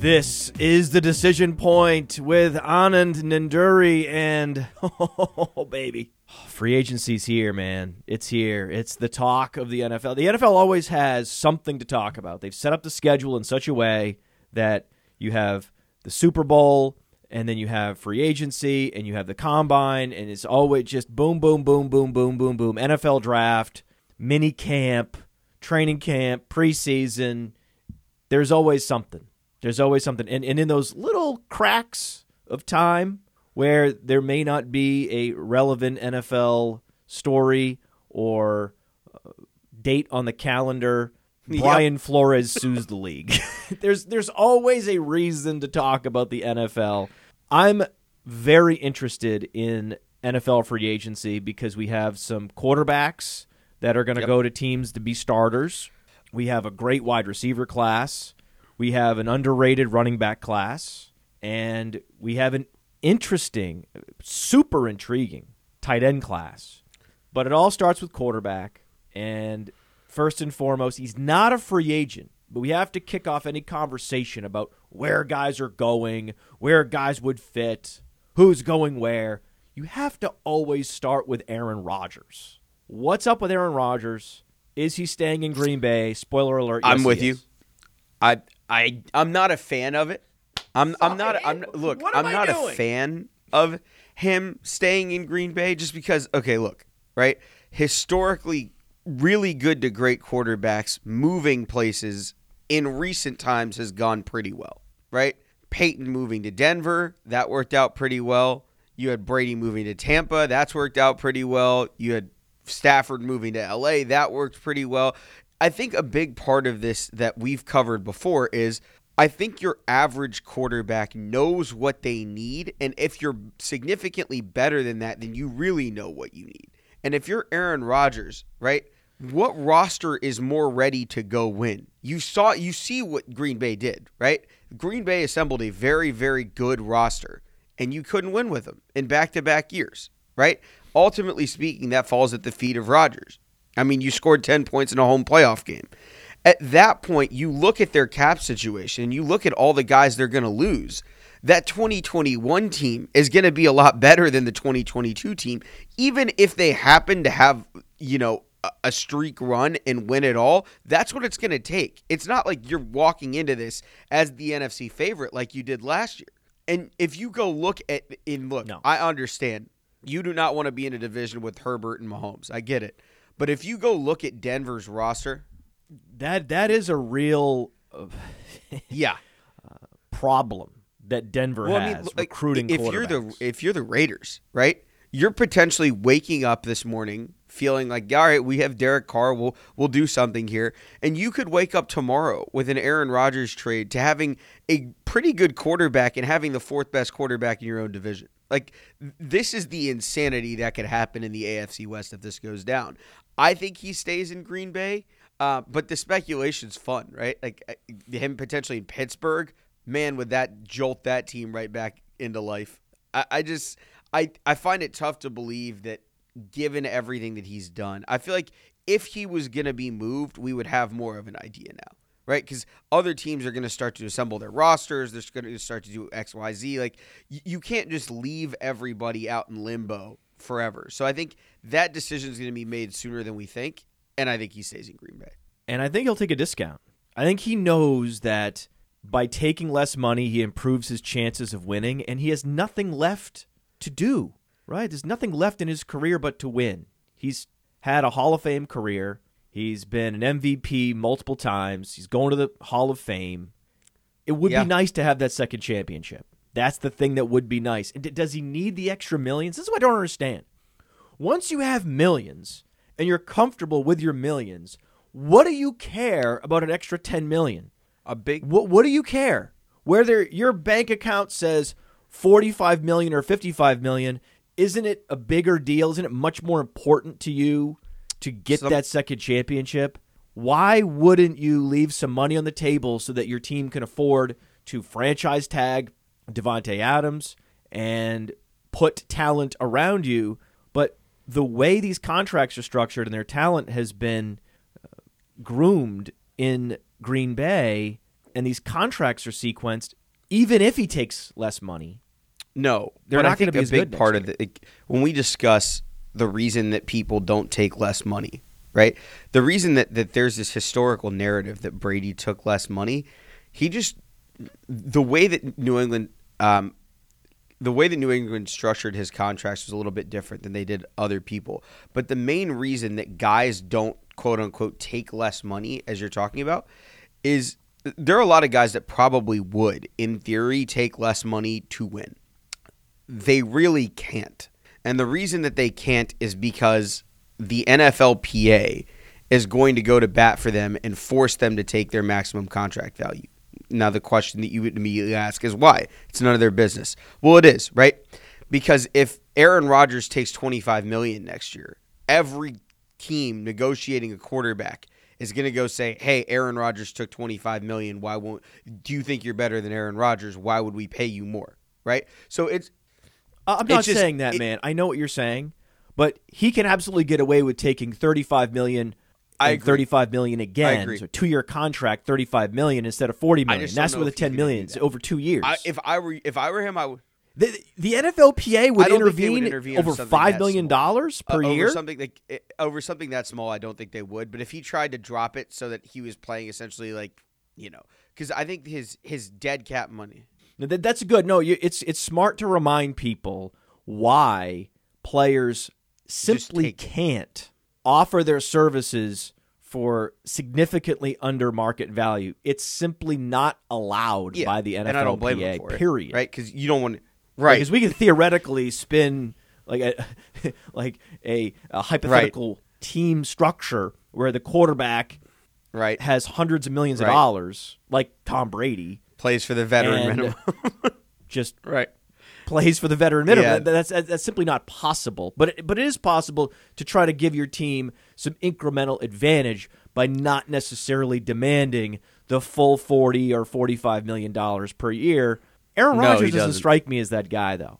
This is the decision point with Anand Nanduri and oh baby. Free agency's here, man. It's here. It's the talk of the NFL. The NFL always has something to talk about. They've set up the schedule in such a way that you have the Super Bowl and then you have free agency and you have the combine and it's always just boom boom boom boom boom boom boom NFL draft, mini camp, training camp, preseason. There's always something. There's always something. And, and in those little cracks of time where there may not be a relevant NFL story or uh, date on the calendar, Brian Flores sues the league. there's there's always a reason to talk about the NFL. I'm very interested in NFL free agency because we have some quarterbacks that are going to Yep. go to teams to be starters. We have a great wide receiver class. We have an underrated running back class, and we have an interesting, super intriguing tight end class. But it all starts with quarterback, and first and foremost, he's not a free agent. But we have to kick off any conversation about where guys are going, where guys would fit, who's going where. You have to always start with Aaron Rodgers. What's up with Aaron Rodgers? Is he staying in Green Bay? Spoiler alert. I'm with you. I I I'm not a fan of it. I'm I'm not I'm look, I'm I not doing? a fan of him staying in Green Bay just because okay, look, right? Historically really good to great quarterbacks moving places in recent times has gone pretty well, right? Peyton moving to Denver, that worked out pretty well. You had Brady moving to Tampa, that's worked out pretty well. You had Stafford moving to LA, that worked pretty well. I think a big part of this that we've covered before is I think your average quarterback knows what they need. And if you're significantly better than that, then you really know what you need. And if you're Aaron Rodgers, right? What roster is more ready to go win? You saw you see what Green Bay did, right? Green Bay assembled a very, very good roster, and you couldn't win with them in back to back years, right? Ultimately speaking, that falls at the feet of Rodgers. I mean, you scored 10 points in a home playoff game. At that point, you look at their cap situation you look at all the guys they're going to lose. That 2021 team is going to be a lot better than the 2022 team, even if they happen to have, you know, a- a streak run and win it all. That's what it's going to take. It's not like you're walking into this as the NFC favorite like you did last year. And if you go look at, in look, No. I understand you do not want to be in a division with Herbert and Mahomes. I get it. But if you go look at Denver's roster, That that is a real uh, yeah. problem that Denver Well, has I mean, like, recruiting if you're the if you're the Raiders, right? You're potentially waking up this morning feeling like, all right, we have Derek Carr, we'll we'll do something here, and you could wake up tomorrow with an Aaron Rodgers trade to having a pretty good quarterback and having the fourth best quarterback in your own division. Like this is the insanity that could happen in the AFC West if this goes down. I think he stays in Green Bay, uh, but the speculation's fun, right? Like uh, him potentially in Pittsburgh. Man, would that jolt that team right back into life? I, I just I I find it tough to believe that given everything that he's done, I feel like if he was gonna be moved, we would have more of an idea now. Right, because other teams are going to start to assemble their rosters. They're going to start to do X, Y, Z. Like you can't just leave everybody out in limbo forever. So I think that decision is going to be made sooner than we think, and I think he stays in Green Bay. and I think he'll take a discount. I think he knows that by taking less money, he improves his chances of winning, and he has nothing left to do. right? There's nothing left in his career but to win. He's had a Hall of Fame career. He's been an MVP multiple times. He's going to the Hall of Fame. It would Yeah. be nice to have that second championship. That's the thing that would be nice. And does he need the extra millions? This is what I don't understand. Once you have millions and you're comfortable with your millions, what do you care about an extra 10 million? A big What what do you care? Whether your bank account says 45 million or 55 million, isn't it a bigger deal? Isn't it much more important to you to get Some- that second championship? Why wouldn't you leave some money on the table so that your team can afford to franchise tag Davante Adams and put talent around you? But the way these contracts are structured and their talent has been uh, groomed in Green Bay and these contracts are sequenced, even if he takes less money. No, They're not gonna be a big part of the when we discuss the reason that people don't take less money, right? The reason that that there's this historical narrative that Brady took less money, he just the way that New England um, the way that New England structured his contracts was a little bit different than they did other people. But the main reason that guys don't quote unquote take less money, as you're talking about, is there are a lot of guys that probably would, in theory, take less money to win. They really can't. And the reason that they can't is because the NFLPA is going to go to bat for them and force them to take their maximum contract value. Now, the question that you would immediately ask is why? It's none of their business. Well, it is, right? Because if Aaron Rodgers takes 25 million next year, every team negotiating a quarterback is going to go say, "Hey, Aaron Rodgers took 25 million. Why won't do you think you're better than Aaron Rodgers? Why would we pay you more?" Right? So it's I'm not It's just- saying that, it- man. I know what you're saying, but he can absolutely get away with taking 35 million. I and agree. 35 million again. agree. So two-year contract, 35 million instead of 40 million. That's with the if he 10 can million. that. over two years. I, if I were if I were him, I would the, the NFLPA would I don't think they intervene, would intervene over five million dollars per uh, year. over something that eh, over something that small. I don't think they would. But if he tried to drop it so that he was playing essentially like you know, because I think his his dead cap money. No, that, that's good. No, you, it's it's smart to remind people why players simply can't offer their services for significantly under market value. It's simply not allowed Yeah, by the NFLPA. and I don't blame him for it, period. right? Because you don't want right. Because we can theoretically spin like a like a, a hypothetical team structure where the quarterback right. has hundreds of millions Right. of dollars, like Tom Brady, Plays for the veteran minimum. just right. Plays for the veteran minimum. Yeah. That- That's, that's simply not possible. But it, but it is possible to try to give your team some incremental advantage by not necessarily demanding the full forty or forty five million dollars per year. Aaron No, Rodgers doesn't doesn't. strike me as that guy though.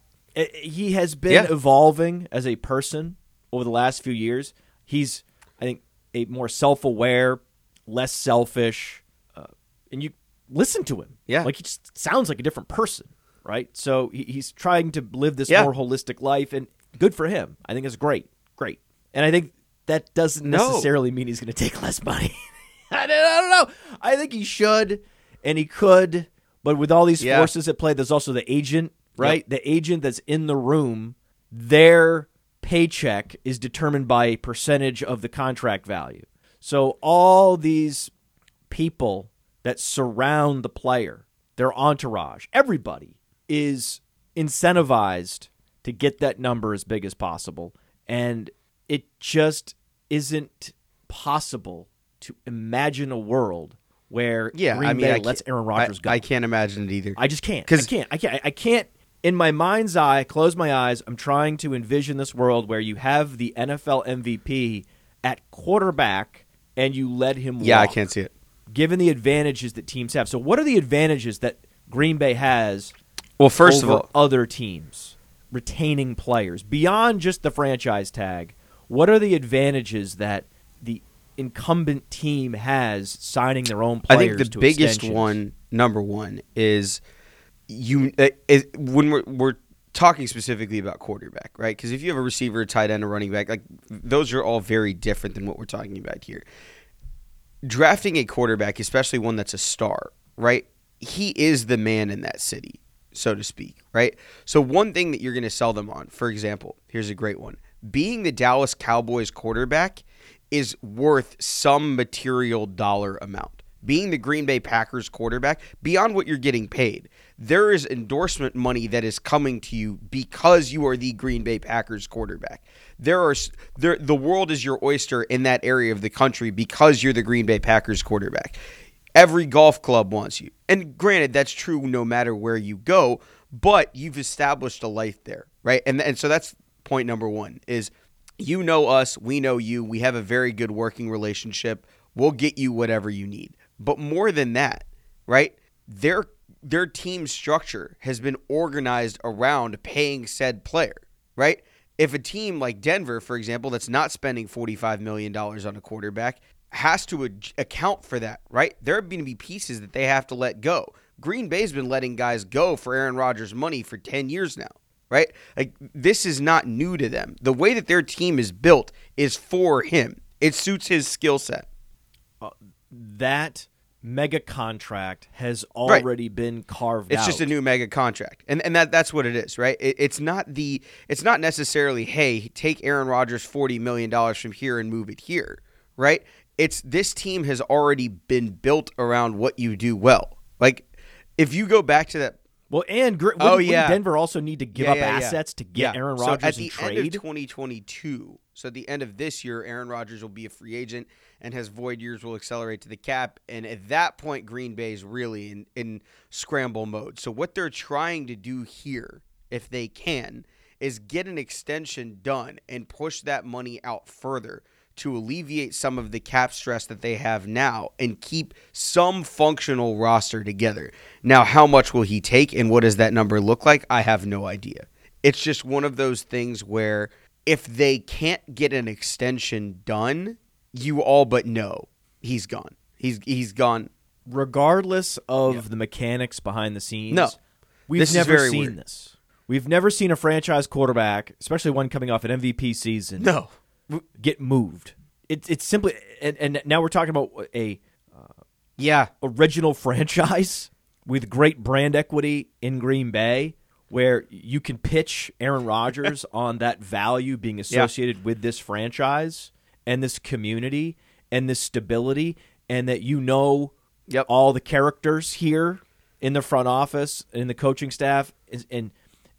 He has been Yeah. evolving as a person over the last few years. He's I think a more self aware, less selfish, uh, and you listen to him. Yeah. like he just sounds like a different person, right? So he's trying to live this Yeah. more holistic life, and good for him. I think it's great, great. And I think that doesn't No. necessarily mean he's going to take less money. I, don't, know. I think he should, and he could, but with all these Yeah. forces at play, there's also the agent, right? The agent that's in the room, their paycheck is determined by a percentage of the contract value. So all these people that surround the player, their entourage, everybody is incentivized to get that number as big as possible. And it just isn't possible to imagine a world where Yeah, Green I mean, Bay I lets Aaron Rodgers I, go. I can't imagine it either. I just can't. I 'Cause- can't. I can't. I can't. In my mind's eye, close my eyes. I'm trying to envision this world where you have the NFL MVP at quarterback and you let him. yeah, I can't see it. Given the advantages that teams have, so what are the advantages that Green Bay has Well, first of all, other teams retaining players beyond just the franchise tag? What are the advantages that the incumbent team has signing their own players? I think the biggest one, number one, is you uh, is, when we're we're talking specifically about quarterback, right? Because if you have a receiver, a tight end, a running back, like those are all very different than what we're talking about here. Drafting a quarterback, especially one that's a star, right? He is the man in that city. So to speak, right? So one thing that you're going to sell them on, for example, here's a great one. Being the Dallas Cowboys quarterback is worth some material dollar amount. Being the Green Bay Packers quarterback, beyond what you're getting paid, there is endorsement money that is coming to you because you are the Green Bay Packers quarterback. There are there, the world is your oyster in that area of the country because you're the Green Bay Packers quarterback. Every golf club wants you. And granted, that's true no matter where you go, but you've established a life there, right? And and so that's point number 1 is you know us, we know you, we have a very good working relationship. We'll get you whatever you need. But more than that, right? Their their team structure has been organized around paying said player, right? If a team like Denver, for example, that's not spending $45 million on a quarterback, has to account for that, right? There are going to be pieces that they have to let go. Green Bay's been letting guys go for Aaron Rodgers' money for 10 years now, right? Like, this is not new to them. The way that their team is built is for him, it suits his skill set. Uh, that mega contract has already right. been carved it's out. just a new mega contract. And and that that's what it is, right? It, it's not the it's not necessarily, hey, take Aaron Rodgers 40 million dollars from here and move it here, right? It's this team has already been built around what you do well. Like if you go back to that well, and Gr- oh yeah, Denver also need to give yeah, up yeah, assets yeah. to get Aaron Rodgers so at the trade? end of 2022. So at the end of this year, Aaron Rodgers will be a free agent, and his void years will accelerate to the cap. And at that point, Green Bay is really in, in scramble mode. So what they're trying to do here, if they can, is get an extension done and push that money out further to alleviate some of the cap stress that they have now and keep some functional roster together. Now, how much will he take and what does that number look like? I have no idea. It's just one of those things where if they can't get an extension done, you all but know he's gone. He's he's gone. Regardless of yeah. the mechanics behind the scenes, no, we've this never seen weird. this. We've never seen a franchise quarterback, especially one coming off an MVP season, no, get moved. It's it's simply and, and now we're talking about a uh, yeah original franchise with great brand equity in Green Bay where you can pitch Aaron Rodgers on that value being associated yeah. with this franchise and this community and this stability, and that you know yep. all the characters here in the front office in the coaching staff, and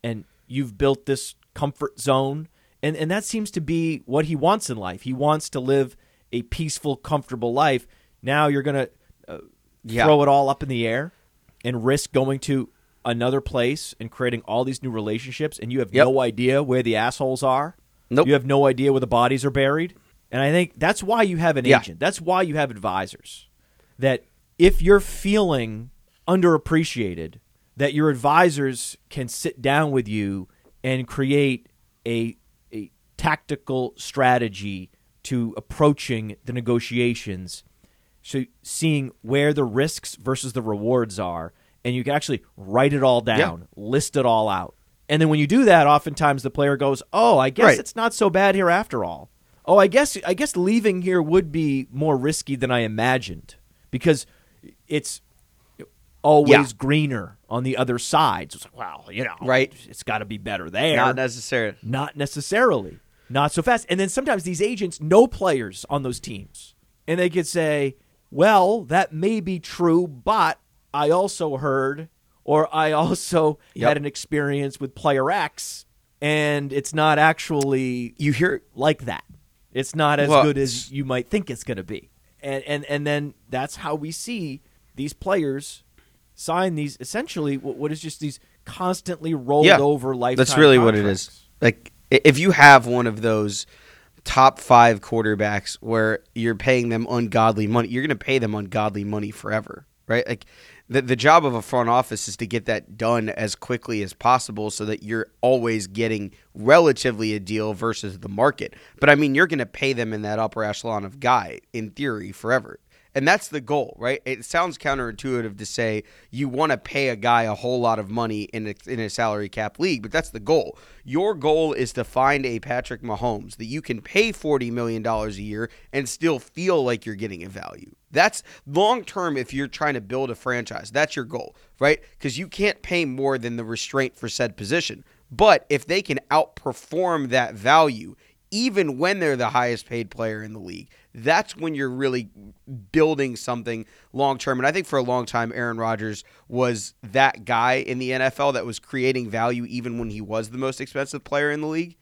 and you've built this comfort zone, and and that seems to be what he wants in life. He wants to live a peaceful, comfortable life. Now you're gonna uh, yeah. throw it all up in the air and risk going to another place and creating all these new relationships, and you have yep. no idea where the assholes are. Nope. You have no idea where the bodies are buried. And I think that's why you have an yeah. agent. That's why you have advisors. That if you're feeling underappreciated, that your advisors can sit down with you and create a tactical strategy to approaching the negotiations. So seeing where the risks versus the rewards are and you can actually write it all down, yeah. list it all out. And then when you do that, oftentimes the player goes, "Oh, I guess right. it's not so bad here after all." Oh, I guess I guess leaving here would be more risky than I imagined because it's always yeah. greener on the other side. So it's like, well, you know, right? It's got to be better there. Not necessarily. Not necessarily. Not so fast. And then sometimes these agents know players on those teams, and they could say, "Well, that may be true, but I also heard or I also yep. had an experience with player X and it's not actually you hear like that. It's not as well, good as you might think it's going to be. And and and then that's how we see these players sign these essentially what is just these constantly rolled yeah, over lifetime That's really contracts. what it is. Like if you have one of those top 5 quarterbacks where you're paying them ungodly money, you're going to pay them ungodly money forever, right? Like the, the job of a front office is to get that done as quickly as possible so that you're always getting relatively a deal versus the market. But I mean, you're going to pay them in that upper echelon of guy in theory forever. And that's the goal, right? It sounds counterintuitive to say you want to pay a guy a whole lot of money in a, in a salary cap league, but that's the goal. Your goal is to find a Patrick Mahomes that you can pay $40 million a year and still feel like you're getting a value. That's long term if you're trying to build a franchise. That's your goal, right? Because you can't pay more than the restraint for said position. But if they can outperform that value, even when they're the highest paid player in the league, that's when you're really building something long term. And I think for a long time, Aaron Rodgers was that guy in the NFL that was creating value even when he was the most expensive player in the league.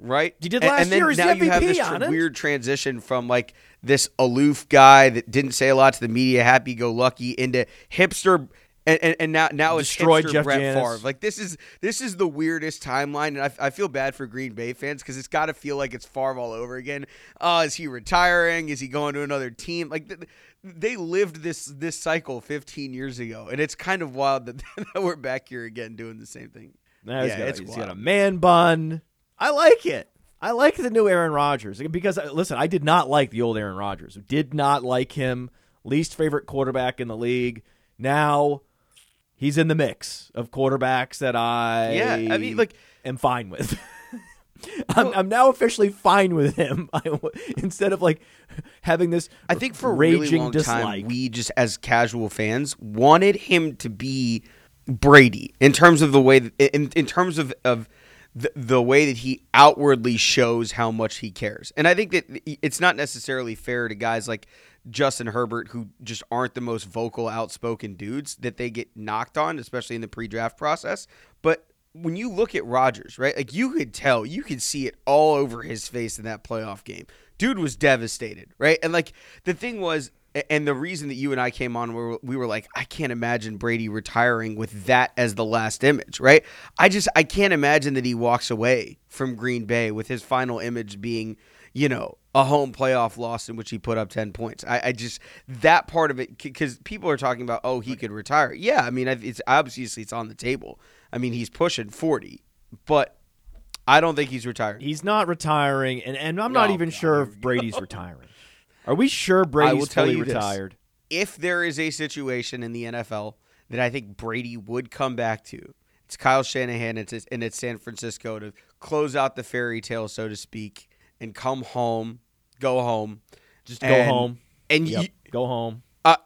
Right? He did And- last and then year. He's now the you have this it. weird transition from like this aloof guy that didn't say a lot to the media, happy go lucky, into hipster. And, and, and now now it's Destroyed Jeff Brett Janis. Favre. Like this is this is the weirdest timeline, and I, I feel bad for Green Bay fans because it's got to feel like it's Favre all over again. Uh, is he retiring? Is he going to another team? Like th- they lived this this cycle 15 years ago, and it's kind of wild that, that we're back here again doing the same thing. Now he's Yeah, got, it's he's got a man bun. I like it. I like the new Aaron Rodgers because uh, listen, I did not like the old Aaron Rodgers. Did not like him. Least favorite quarterback in the league. Now he's in the mix of quarterbacks that I Yeah, I mean, like- am fine with. I'm, I'm now officially fine with him. I, instead of like having this, I think for a raging really long dislike. time, we just as casual fans wanted him to be Brady in terms of the way that, in, in terms of of the, the way that he outwardly shows how much he cares. And I think that it's not necessarily fair to guys like Justin Herbert who just aren't the most vocal, outspoken dudes that they get knocked on, especially in the pre-draft process. But when you look at Rodgers, right? Like you could tell, you could see it all over his face in that playoff game. Dude was devastated, right? And like the thing was, and the reason that you and I came on, where we were like, I can't imagine Brady retiring with that as the last image, right? I just I can't imagine that he walks away from Green Bay with his final image being, you know, a home playoff loss in which he put up ten points. I, I just that part of it because people are talking about, oh, he could retire. Yeah, I mean, it's obviously it's on the table. I mean, he's pushing forty, but I don't think he's retired. He's not retiring, and, and I'm not Oh, even God, sure if. Brady's retiring. Are we sure I Brady's will tell fully you this. retired? if there is a situation in the NFL that I think Brady would come back to, it's Kyle Shanahan and it's, and it's San Francisco to close out the fairy tale, so to speak, and come home, go home, Just go and- home. and Yep. you, Go home. uh,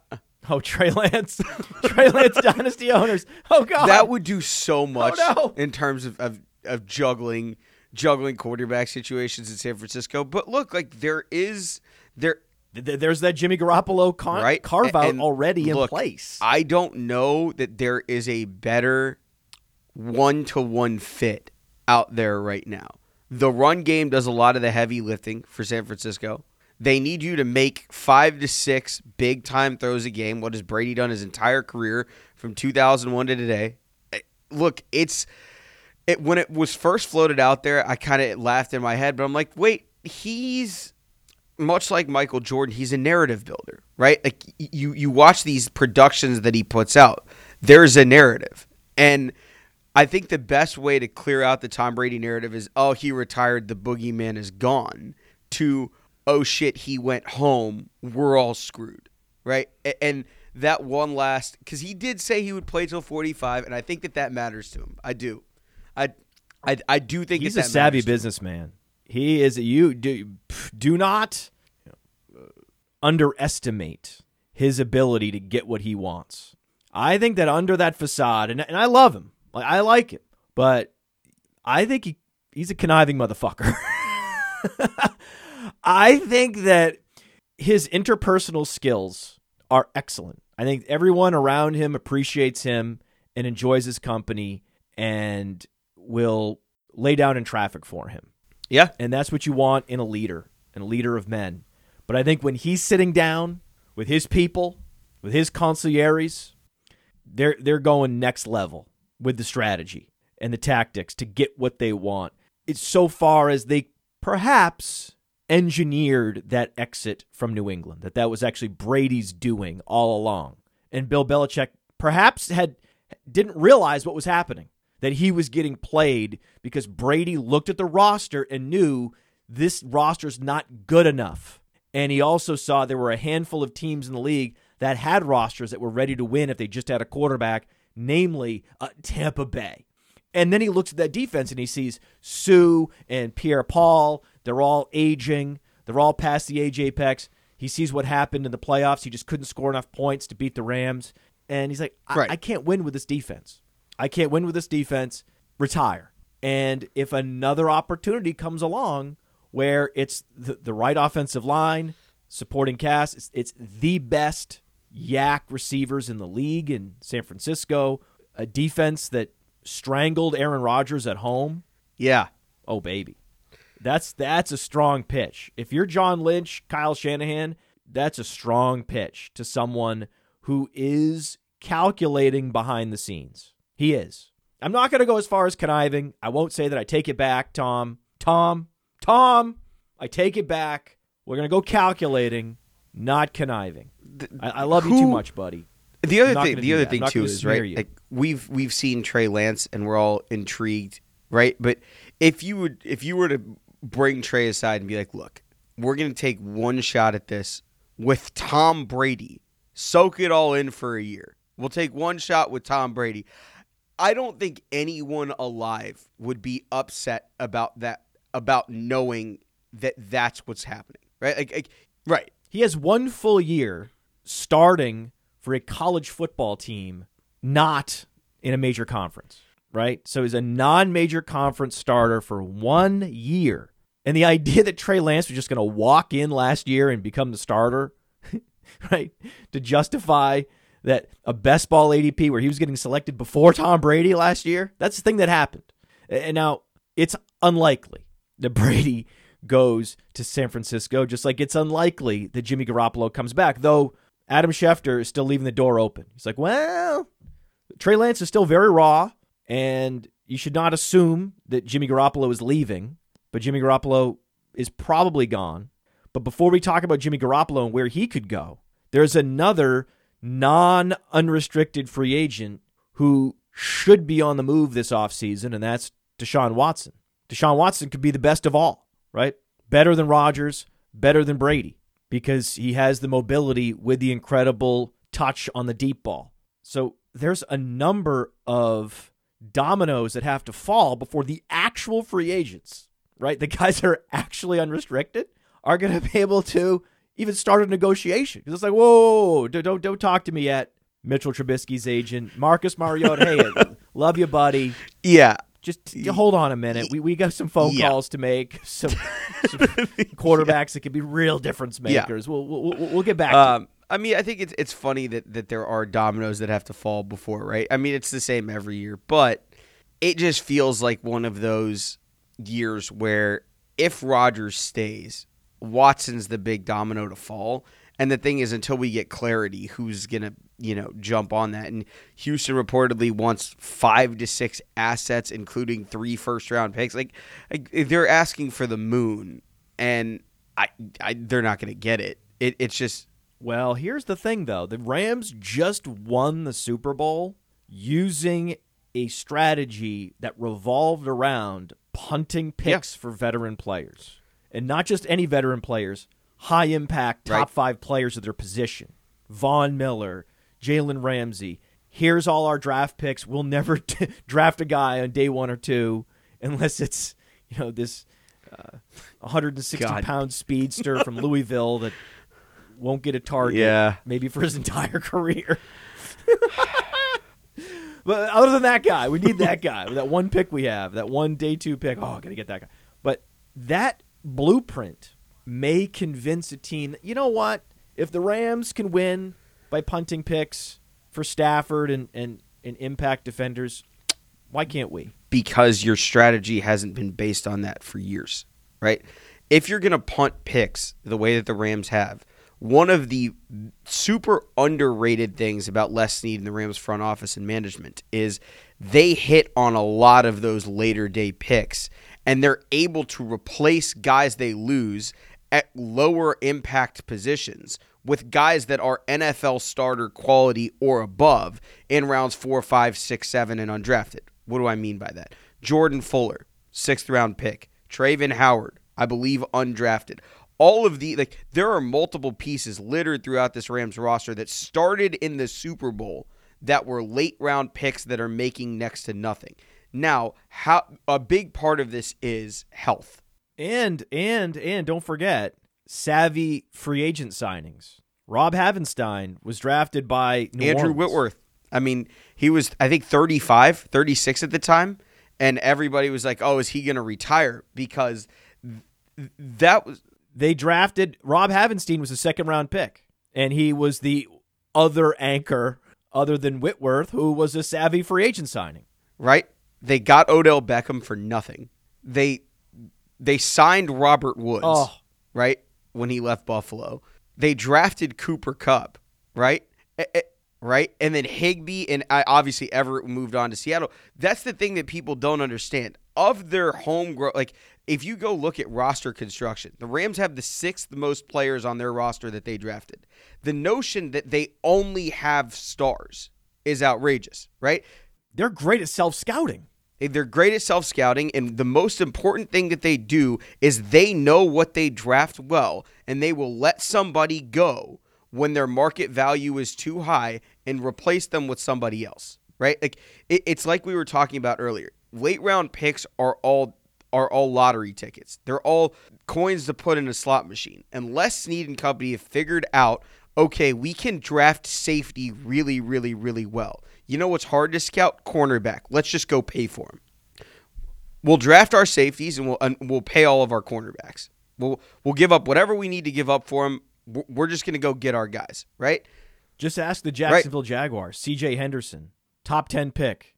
Oh, Trey Lance. Trey Lance dynasty owners. Oh God. that would do so much no. in terms of, of of juggling juggling quarterback situations in San Francisco. But look, like there is there Th- th- There's that Jimmy Garoppolo con- right carve out And already in place. I don't know that there is a better one to one fit out there right now. The run game does a lot of the heavy lifting for San Francisco. They need you to make five to six big time throws a game. What has Brady done his entire career from 2001 to today? Eh, Look, it's it, when it was first floated out there, I kind of laughed in my head, but I'm like, wait, he's much like Michael Jordan, he's a narrative builder, right? Like you you watch these productions that he puts out. There's a narrative. And I think the best way to clear out the Tom Brady narrative is oh, he retired, the boogeyman is gone to oh shit, he went home, we're all screwed. Right? And that one last cuz he did say he would play till 45 and I think that that matters to him. I do. I I, I do think He's a savvy businessman. He is. You do do not uh, underestimate his ability to get what he wants. I think that under that facade, and, and I love him, like I like him, but I think he he's a conniving motherfucker. I think that his interpersonal skills are excellent. I think everyone around him appreciates him and enjoys his company and will lay down in traffic for him. Yeah. And that's what you want in a leader, in a leader of men. But I think when he's sitting down with his people, with his conciliaries, they're they're going next level with the strategy and the tactics to get what they want. It's so far as they perhaps engineered that exit from New England, that that was actually Brady's doing all along. And Bill Belichick perhaps had didn't realize what was happening, that he was getting played because Brady looked at the roster and knew this roster's not good enough. And he also saw there were a handful of teams in the league that had rosters that were ready to win if they just had a quarterback, namely uh, Tampa Bay. And then he looks at that defense and he sees Suh and Pierre Paul. They're all aging. They're all past the age apex. He sees what happened in the playoffs. He just couldn't score enough points to beat the Rams. And he's like, I, Right. I can't win with this defense. I can't win with this defense. Retire. And if another opportunity comes along where it's the, the right offensive line, supporting cast, it's, it's the best YAC receivers in the league in San Francisco, a defense that strangled Aaron Rodgers at home. Yeah. Oh baby. That's that's a strong pitch. If you're John Lynch, Kyle Shanahan, that's a strong pitch to someone who is calculating behind the scenes. He is. I'm not going to go as far as conniving. I won't say that I take it back, Tom. Tom, Tom, I take it back. We're going to go calculating, not conniving. I, I love you too much, buddy. The other thing, the other that. Thing too is right. you. Like we've we've seen Trey Lance, and we're all intrigued, right? But if you would, if you were to bring Trey aside and be like, "Look, we're gonna take one shot at this with Tom Brady, soak it all in for a year. We'll take one shot with Tom Brady." I don't think anyone alive would be upset about that, about knowing that that's what's happening, right? Like, like right. He has one full year starting for a college football team not in a major conference, right? So he's a non major conference starter for one year. And the idea that Trey Lance was just going to walk in last year and become the starter, right? To justify that a best ball ADP where he was getting selected before Tom Brady last year, that's the thing that happened. And now it's unlikely that Brady goes to San Francisco, just like it's unlikely that Jimmy Garoppolo comes back, though Adam Schefter is still leaving the door open. He's like, well, Trey Lance is still very raw, and you should not assume that Jimmy Garoppolo is leaving, but Jimmy Garoppolo is probably gone. But before we talk about Jimmy Garoppolo and where he could go, there's another non unrestricted free agent who should be on the move this offseason, and that's Deshaun Watson. Deshaun Watson could be the best of all, right? Better than Rodgers, better than Brady, because he has the mobility with the incredible touch on the deep ball. So there's a number of dominoes that have to fall before the actual free agents, right? The guys that are actually unrestricted are going to be able to even start a negotiation. Because it's like, whoa, don't, don't talk to me yet. Mitchell Trubisky's agent, Marcus Mariota. hey, love you, buddy. Yeah. Just hold on a minute. We we got some phone Yeah. calls to make. Some, some quarterbacks that could be real difference Yeah. makers. We'll, we'll we'll we'll get back. to. Um, I mean, I think it's it's funny that that there are dominoes that have to fall before, right? I mean, it's the same every year, but it just feels like one of those years where if Rodgers stays, Watson's the big domino to fall. And the thing is, until we get clarity, who's gonna you know jump on that? And Houston reportedly wants five to six assets, including three first round picks. Like, like they're asking for the moon, and I, I they're not gonna get it. It it's just Well, here's the thing, though. The Rams just won the Super Bowl using a strategy that revolved around punting picks for veteran players. And not just any veteran players, high impact, top Right. five players of their position. Von Miller, Jalen Ramsey. Here's all our draft picks. We'll never t- draft a guy on day one or two unless it's, you know, this uh, 160 God. pound speedster from Louisville that won't get a target Yeah. maybe for his entire career. but other than that guy, we need that guy. That one pick we have, that one day two pick. Oh, gotta get that guy. But that blueprint may convince a team. You know what? If the Rams can win by punting picks for Stafford and and, and impact defenders, why can't we? because your strategy hasn't been based on that for years, right? If you're going to punt picks the way that the Rams have, one of the super underrated things about Les Snead and the Rams front office and management is they hit on a lot of those later day picks and they're able to replace guys they lose at lower impact positions with guys that are NFL starter quality or above in rounds four, five, six, seven, and undrafted. What do I mean by that? Jordan Fuller, sixth round pick. Travin Howard, I believe undrafted. all of the like there are multiple pieces littered throughout this Rams roster that started in the Super Bowl that were late round picks that are making next to nothing. Now, how a big part of this is health. And and and don't forget savvy free agent signings. Rob Havenstein was drafted by New Andrew Orleans. Whitworth. I mean, he was I think 35, 36 at the time, and everybody was like, "Oh, is he going to retire?" Because that was They drafted Rob Havenstein was a second round pick, and he was the other anchor other than Whitworth, who was a savvy free agent signing. right. They got Odell Beckham for nothing. They they signed Robert Woods, Oh. right, when he left Buffalo. They drafted Cooper Kupp, right? Eh, eh, Right? And then Higbee and I obviously Everett moved on to Seattle. That's the thing that people don't understand. Of their homegrown like if you go look at roster construction, the Rams have the sixth most players on their roster that they drafted. The notion that they only have stars is outrageous, right? They're great at self scouting. They're great at self scouting, and the most important thing that they do is they know what they draft well, and they will let somebody go when their market value is too high and replace them with somebody else. Right? Like it, it's like we were talking about earlier. Late round picks are all are all lottery tickets. They're all coins to put in a slot machine. Unless Snead and company have figured out, okay, we can draft safety really, really, really well. You know what's hard to scout? Cornerback. Let's just go pay for him. We'll draft our safeties and we'll and we'll pay all of our cornerbacks. We'll we'll give up whatever we need to give up for them. We're- just going to go get our guys, right? Just ask the Jacksonville Jaguars. C.J. Henderson, top ten pick.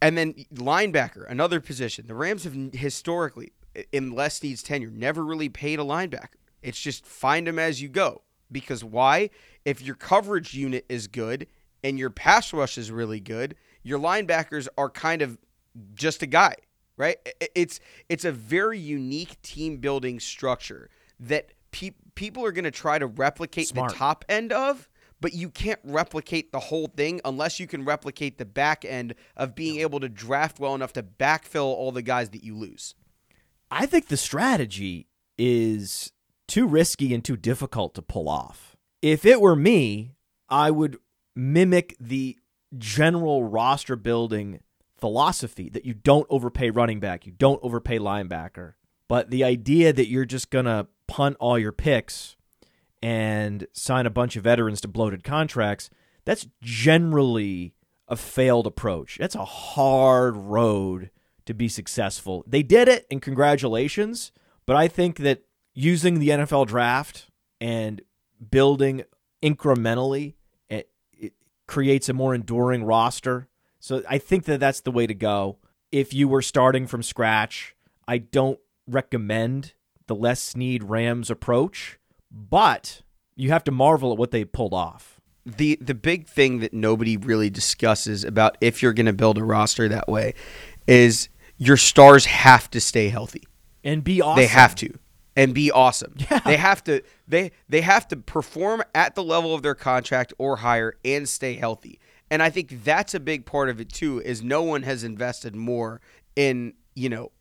And then linebacker, another position. The Rams have historically, in Les Snead's tenure, never really paid a linebacker. It's just find them as you go. Because why? If your coverage unit is good and your pass rush is really good, your linebackers are kind of just a guy, right? It's it's a very unique team building structure that pe- people are going to try to replicate Smart. the top end of, but you can't replicate the whole thing unless you can replicate the back end of being able to draft well enough to backfill all the guys that you lose. I think the strategy is too risky and too difficult to pull off. If it were me, I would mimic the general roster building philosophy that you don't overpay running back, you don't overpay linebacker. But the idea that you're just going to punt all your picks and sign a bunch of veterans to bloated contracts, that's generally a failed approach. That's a hard road to be successful. They did it, and congratulations. But I think that using the NFL draft and building incrementally, creates a more enduring roster. So I think that that's the way to go. If you were starting from scratch, I don't recommend the Les Snead Rams approach, but you have to marvel at what they pulled off. the the big thing that nobody really discusses about if you're going to build a roster that way is your stars have to stay healthy. And be awesome. They have to and be awesome. Yeah. They have to they they have to perform at the level of their contract or higher and stay healthy. And I think that's a big part of it too is no one has invested more in, you know,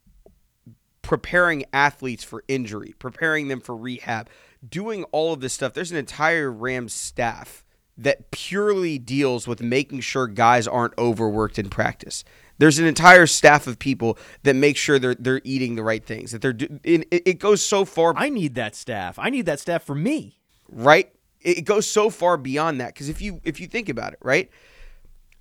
preparing athletes for injury, preparing them for rehab, doing all of this stuff. There's an entire Rams staff that purely deals with making sure guys aren't overworked in practice. There's an entire staff of people that make sure they're they're eating the right things. That they're do- it, it it goes so far I need that staff. I need that staff for me. right? It goes so far beyond that because if you if you think about it, right?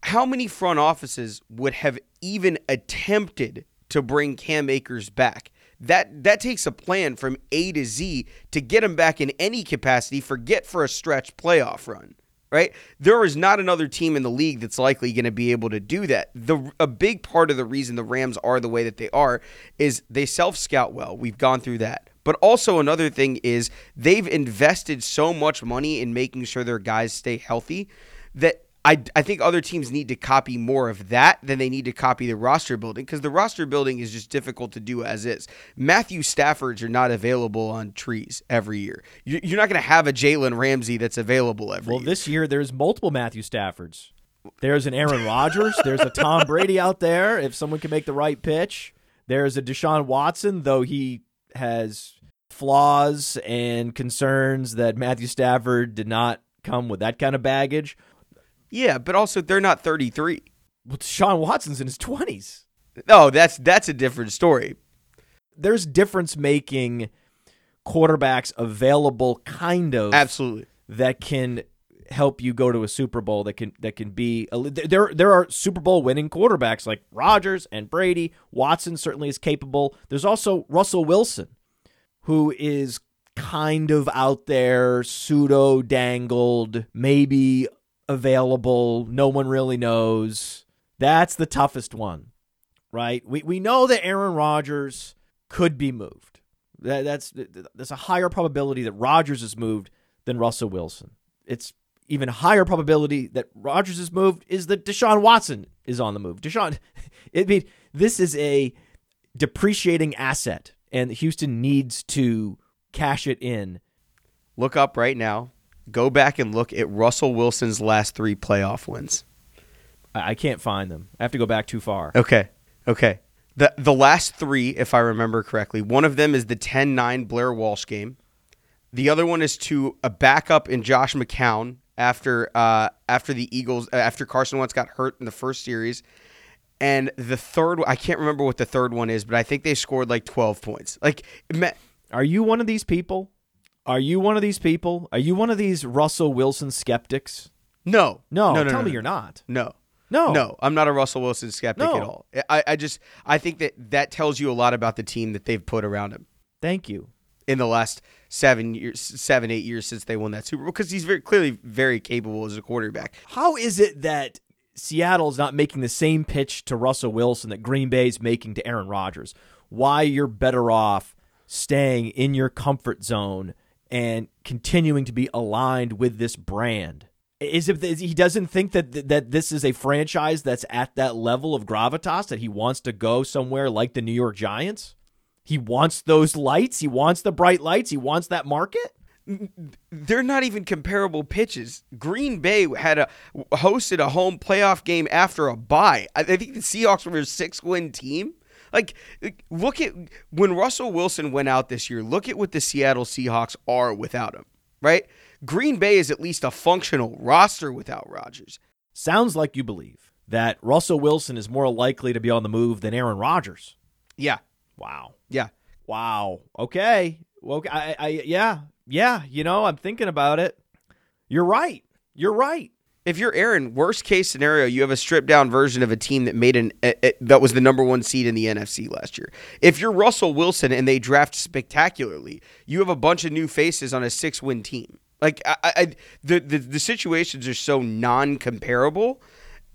How many front offices would have even attempted to bring Cam Akers back? That that takes a plan from A to Z to get him back in any capacity. Forget for a stretch playoff run, right? There is not another team in the league that's likely going to be able to do that. The a big part of the reason the Rams are the way that they are is they self scout well. We've gone through that. But also another thing is they've invested so much money in making sure their guys stay healthy that I, I think other teams need to copy more of that than they need to copy the roster building because the roster building is just difficult to do as is. Matthew Staffords are not available on trees every year. You- You're not going to have a Jalen Ramsey that's available every Well, year. Well, this year there's multiple Matthew Staffords. There's an Aaron Rodgers. There's a Tom Brady out there. If someone can make the right pitch, there's a Deshaun Watson, though he has flaws and concerns that Matthew Stafford did not come with that kind of baggage. Yeah, but also they're not 33. Well, Sean Watson's in his 20s. No, that's that's a different story. There's difference making quarterbacks available kind of Absolutely. that can help you go to a Super Bowl that can that can be a, there there are Super Bowl winning quarterbacks like Rodgers and Brady. Watson certainly is capable. There's also Russell Wilson who is kind of out there, pseudo dangled, maybe available, no one really knows. That's the toughest one. Right? We we know that Aaron Rodgers could be moved. That, that's there's a higher probability that Rodgers is moved than Russell Wilson. It's even higher probability that Rodgers is moved is that Deshaun Watson is on the move. Deshaun, I mean, this is a depreciating asset, and Houston needs to cash it in. Look up right now. Go back and look at Russell Wilson's last three playoff wins. I, can't find them. I have to go back too far. Okay. Okay. The the last three, if I remember correctly, one of them is the 10-9 Blair Walsh game. The other one is to a backup in Josh McCown after uh, after the Eagles uh, after Carson Wentz got hurt in the first series. And the third, I can't remember what the third one is, but I think they scored like 12 points. Like, are you one of these people? Are you one of these people? Are you one of these Russell Wilson skeptics? No, no, no, no tell no, me no. you're not. No, no, no. I'm not a Russell Wilson skeptic at all. I, I just, I think that that tells you a lot about the team that they've put around him Thank you. in the last seven years, seven, eight years since they won that Super Bowl because he's very clearly very capable as a quarterback. How is it that Seattle's not making the same pitch to Russell Wilson that Green Bay's making to Aaron Rodgers? Why you're better off staying in your comfort zone and continuing to be aligned with this brand? Is that he doesn't think that that this is a franchise that's at that level of gravitas that he wants to go somewhere like the New York Giants? He wants those lights. He wants the bright lights. He wants that market. They're not even comparable pitches. Green Bay had a hosted a home playoff game after a bye. I think the Seahawks were a six win team. Like, look at when Russell Wilson went out this year. Look at what the Seattle Seahawks are without him. Right? Green Bay is at least a functional roster without Rodgers. Sounds like you believe that Russell Wilson is more likely to be on the move than Aaron Rodgers. Yeah, Wow. yeah. Wow. Okay. Well, okay. I, I, yeah, yeah. You know, I'm thinking about it. You're right. You're right. If you're Aaron, worst case scenario, you have a stripped down version of a team that made an a, a- that was the number one seed in the NFC last year. If you're Russell Wilson and they draft spectacularly, you have a bunch of new faces on a six win team. Like I, I the, the the situations are so non comparable,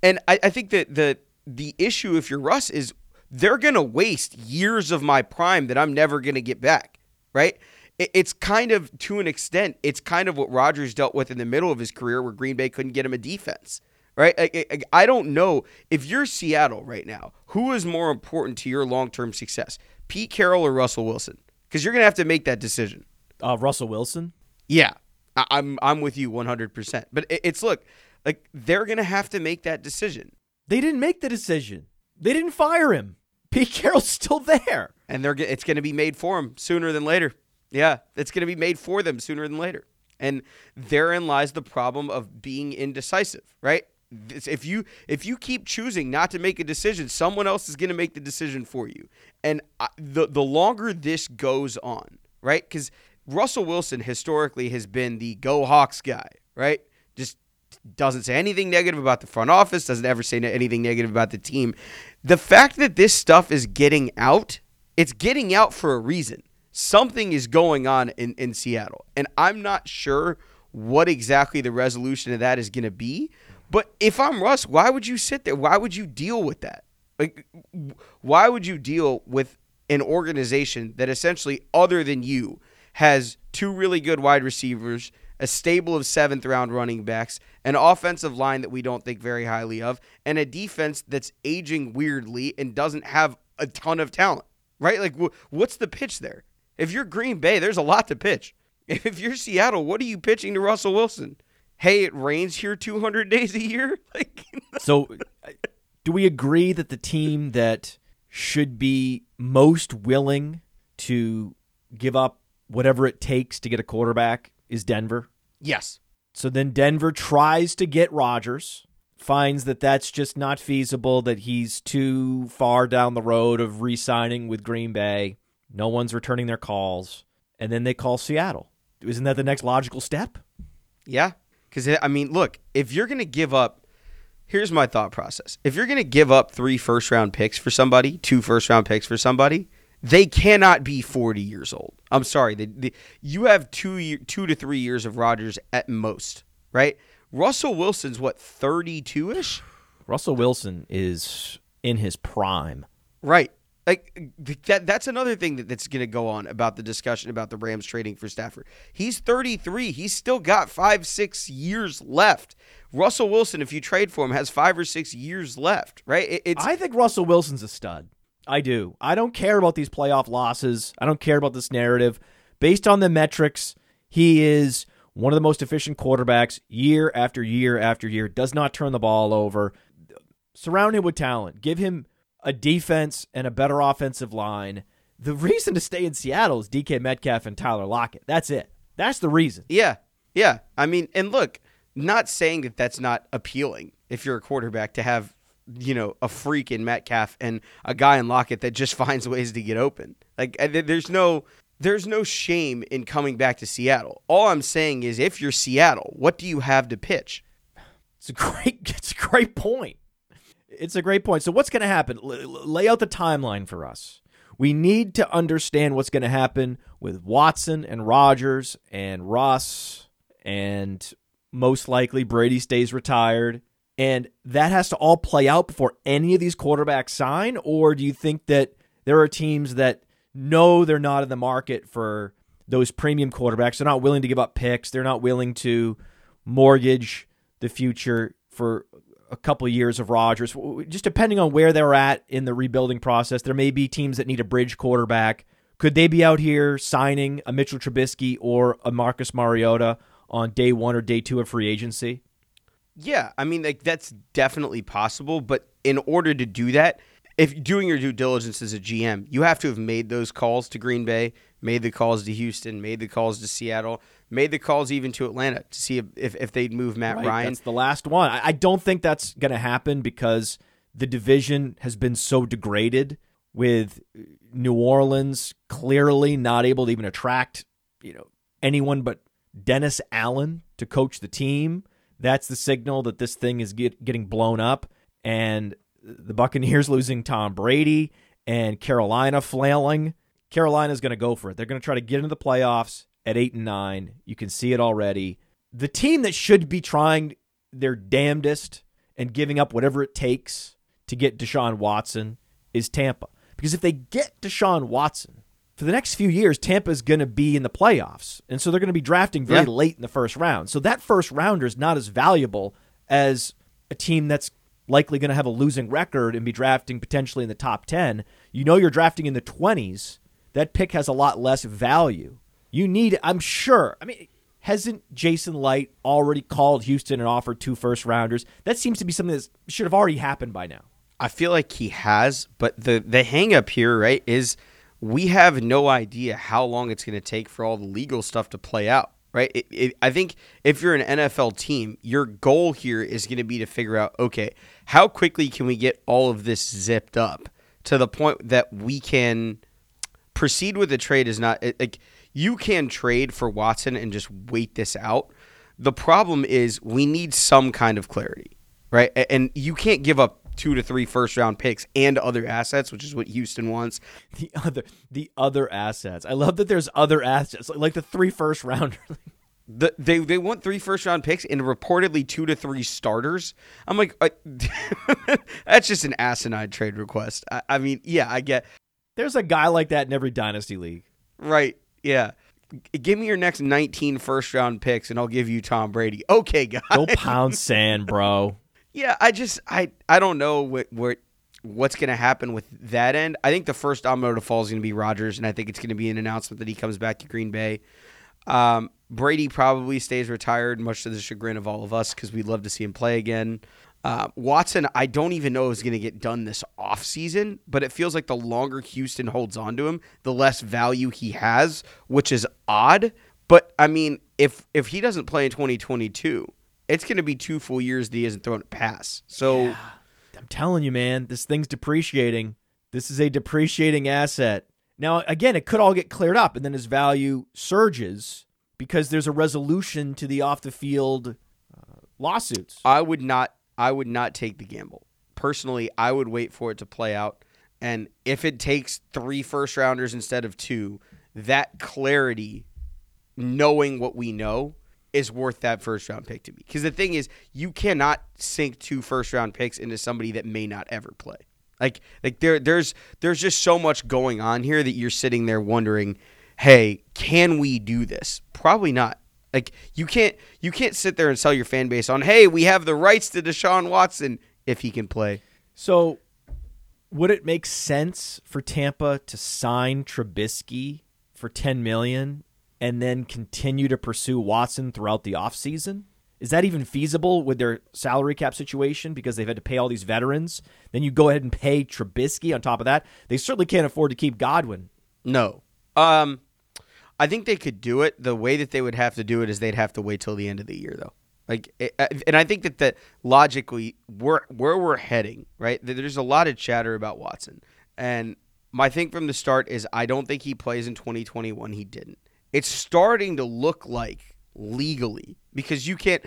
and I, I think that the the issue if you're Russ is they're gonna waste years of my prime that I'm never gonna get back. Right? It- It's kind of to an extent, it's kind of what Rodgers dealt with in the middle of his career, where Green Bay couldn't get him a defense. Right? I, I, I don't know if you're Seattle right now. Who is more important to your long term success, Pete Carroll or Russell Wilson? Because you're gonna have to make that decision. Uh, Russell Wilson. Yeah, I, I'm I'm with you 100. percent But it, it's look like they're gonna have to make that decision, They didn't make the decision. They didn't fire him. Pete Carroll's still there. and they're it's gonna be made for him sooner than later. Yeah, it's gonna be made for them sooner than later. And therein lies the problem of being indecisive, right? If you if you keep choosing not to make a decision, someone else is going to make the decision for you. And I, the the longer this goes on, right? Because Russell Wilson historically has been the go Hawks guy, right? Just doesn't say anything negative about the front office, doesn't ever say anything negative about the team. The fact that this stuff is getting out, it's getting out for a reason. Something is going on in, in Seattle. And I'm not sure what exactly the resolution of that is going to be. But if I'm Russ, why would you sit there? Why would you deal with that? Like, why would you deal with an organization that essentially, other than you, has two really good wide receivers, a stable of seventh round running backs, an offensive line that we don't think very highly of, and a defense that's aging weirdly and doesn't have a ton of talent, right? Like, wh- what's the pitch there? If you're Green Bay, there's a lot to pitch. If you're Seattle, what are you pitching to Russell Wilson? Hey, it rains here 200 days a year? Like, So, do we agree that the team that should be most willing to give up whatever it takes to get a quarterback is Denver. Yes. So then Denver tries to get Rodgers, finds that that's just not feasible, that he's too far down the road of re signing with Green Bay. No one's returning their calls. And then they call Seattle. Isn't that the next logical step? Yeah. Because, I mean, look, if you're going to give up, here's my thought process. If you're going to give up three first round picks for somebody, two first round picks for somebody, they cannot be 40 years old. I'm sorry. They, they, you have two, year, two to three years of Rodgers at most, right? Russell Wilson's what, 32 ish? Russell Wilson is in his prime. Right. Like that that's another thing that, that's going to go on about the discussion about the Rams trading for Stafford. He's 33. He's still got 5 6 years left. Russell Wilson if you trade for him has 5 or 6 years left, right? It, I think Russell Wilson's a stud. I do. I don't care about these playoff losses. I don't care about this narrative. Based on the metrics, he is one of the most efficient quarterbacks year after year after year. Does not turn the ball over. Surround him with talent. Give him a defense and a better offensive line. The reason to stay in Seattle is DK Metcalf and Tyler Lockett. That's it. That's the reason. Yeah. Yeah. I mean, and look, not saying that that's not appealing if you're a quarterback to have, you know, a freak in Metcalf and a guy in Lockett that just finds ways to get open. Like uh, there's no there's no shame in coming back to Seattle. All I'm saying is if you're Seattle, what do you have to pitch? It's a great it's a great point. It's a great point. So what's going to happen? L- lay out the timeline for us. We need to understand what's going to happen with Watson and Rodgers and Russ and most likely Brady stays retired. And that has to all play out before any of these quarterbacks sign? Or do you think that there are teams that know they're not in the market for those premium quarterbacks? They're not willing to give up picks. They're not willing to mortgage the future for a couple years of Rodgers. Just depending on where they're at in the rebuilding process, there may be teams that need a bridge quarterback. Could they be out here signing a Mitchell Trubisky or a Marcus Mariota on day one or day two of free agency? Yeah, I mean, like that's definitely possible. But in order to do that, if doing your due diligence as a GM, you have to have made those calls to Green Bay, made the calls to Houston, made the calls to Seattle, made the calls even to Atlanta to see if, if, if they'd move Matt right, Ryan. That's the last one. I, I don't think that's going to happen because the division has been so degraded with New Orleans clearly not able to even attract, you know, anyone but Dennis Allen to coach the team. That's the signal that this thing is get, getting blown up. And the Buccaneers losing Tom Brady and Carolina flailing. Carolina's going to go for it. They're going to try to get into the playoffs at eight and nine. You can see it already. The team that should be trying their damnedest and giving up whatever it takes to get Deshaun Watson is Tampa. Because if they get Deshaun Watson, for the next few years, Tampa is going to be in the playoffs. And so they're going to be drafting very yeah. late in the first round. So that first rounder is not as valuable as a team that's likely going to have a losing record and be drafting potentially in the top 10. You know you're drafting in the 20s. That pick has a lot less value. You need, I'm sure. I mean, hasn't Jason Licht already called Houston and offered two first rounders? That seems to be something that should have already happened by now. I feel like he has, but the the hang up here, right, is we have no idea how long it's going to take for all the legal stuff to play out, right? It, it, I think if you're an NFL team, your goal here is going to be to figure out, okay, how quickly can we get all of this zipped up to the point that we can proceed with the trade is not like you can trade for Watson and just wait this out. The problem is we need some kind of clarity, right? And you can't give up two to three first round picks and other assets, which is what Houston wants. The other the other assets. I love that there's other assets, like the three first rounders. The, they they want three first round picks and reportedly two to three starters. I'm like, uh, that's just an asinine trade request. I, I mean, yeah, I get. There's a guy like that in every dynasty league. Right. Yeah. Give me your next 19 first round picks and I'll give you Tom Brady. Okay, guys. Go pound sand, bro. yeah, I just I I don't know what what what's going to happen with that end. I think the first domino to fall is going to be Rodgers, and I think it's going to be an announcement that he comes back to Green Bay. Um, Brady probably stays retired, much to the chagrin of all of us, because we'd love to see him play again. Uh, Watson, I don't even know is going to get done this offseason, but it feels like the longer Houston holds on to him, the less value he has, which is odd. But I mean, if if he doesn't play in 2022, it's going to be two full years that he hasn't thrown a pass. So Yeah. I'm telling you, man, this thing's depreciating. This is a depreciating asset. Now, again, it could all get cleared up, and then his value surges because there's a resolution to the off the field uh, lawsuits. I would not I would not take the gamble. Personally, I would wait for it to play out. And if it takes three first rounders instead of two, that clarity, knowing what we know, is worth that first round pick to me. Because the thing is, you cannot sink two first round picks into somebody that may not ever play. Like like there there's there's just so much going on here that you're sitting there wondering, hey, can we do this? Probably not. Like you can't you can't sit there and sell your fan base on, hey, we have the rights to Deshaun Watson if he can play. So, would it make sense for Tampa to sign Trubisky for 10 million and then continue to pursue Watson throughout the offseason? Is that even feasible with their salary cap situation because they've had to pay all these veterans? Then you go ahead and pay Trubisky on top of that. They certainly can't afford to keep Godwin. No. Um I think they could do it. The way that they would have to do it is they'd have to wait till the end of the year though. Like uh, and I think that the logically where where we're heading, right? There's a lot of chatter about Watson. And my thing from the start is I don't think he plays in 2021. He didn't. It's starting to look like legally because you can't.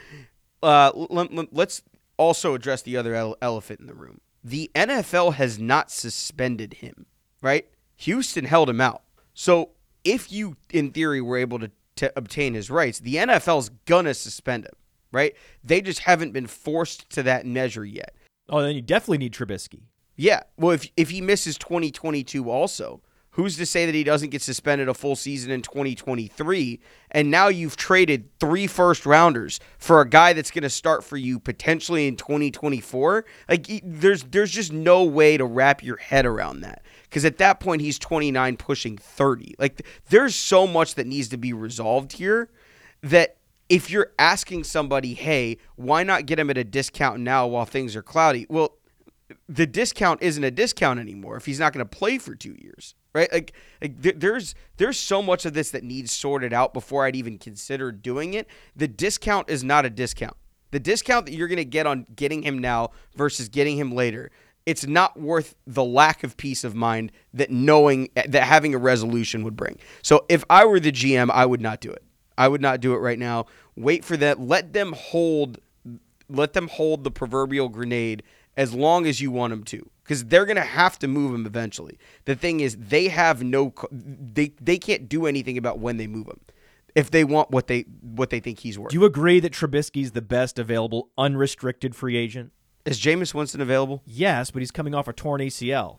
Uh, let, us also address the other elephant in the room. The NFL has not suspended him, right? Houston held him out. So if you, in theory, were able to, to obtain his rights, the NFL's gonna suspend him, right? They just haven't been forced to that measure yet. Oh, then you definitely need Trubisky. Yeah. Well, if if he misses 2022 also, who's to say that he doesn't get suspended a full season in 2023? And now you've traded three first rounders for a guy that's going to start for you potentially in 2024. Like there's there's just no way to wrap your head around that. Cuz at that point he's 29 pushing 30. Like there's so much that needs to be resolved here that if you're asking somebody, "Hey, why not get him at a discount now while things are cloudy?" Well, the discount isn't a discount anymore if he's not going to play for two years, right? Like, like th- there's there's so much of this that needs sorted out before I'd even consider doing it. The discount is not a discount. The discount that you're going to get on getting him now versus getting him later, it's not worth the lack of peace of mind that knowing that having a resolution would bring. So if I were the GM, I would not do it. I would not do it right now. Wait for that. Let them hold let them hold the proverbial grenade as long as you want them to because they're going to have to move him eventually the thing is they have no they they can't do anything about when they move him if they want what they what they think he's worth Do you agree that Trubisky's the best available unrestricted free agent? Is Jameis Winston available Yes, but he's coming off a torn ACL.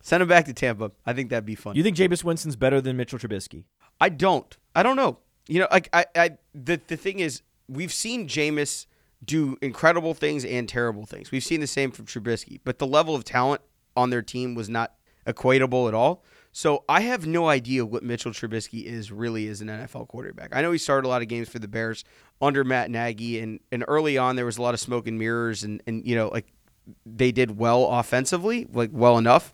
send him back to Tampa I think that'd be fun You think Jameis Winston's better than Mitchell Trubisky? I don't. I don't know. You know, like I, I the the thing is, we've seen Jameis do incredible things and terrible things. We've seen the same from Trubisky, but the level of talent on their team was not equatable at all. So I have no idea what Mitchell Trubisky is really as an NFL quarterback. I know he started a lot of games for the Bears under Matt Nagy, and and early on there was a lot of smoke and mirrors, and and you know like they did well offensively, like well enough.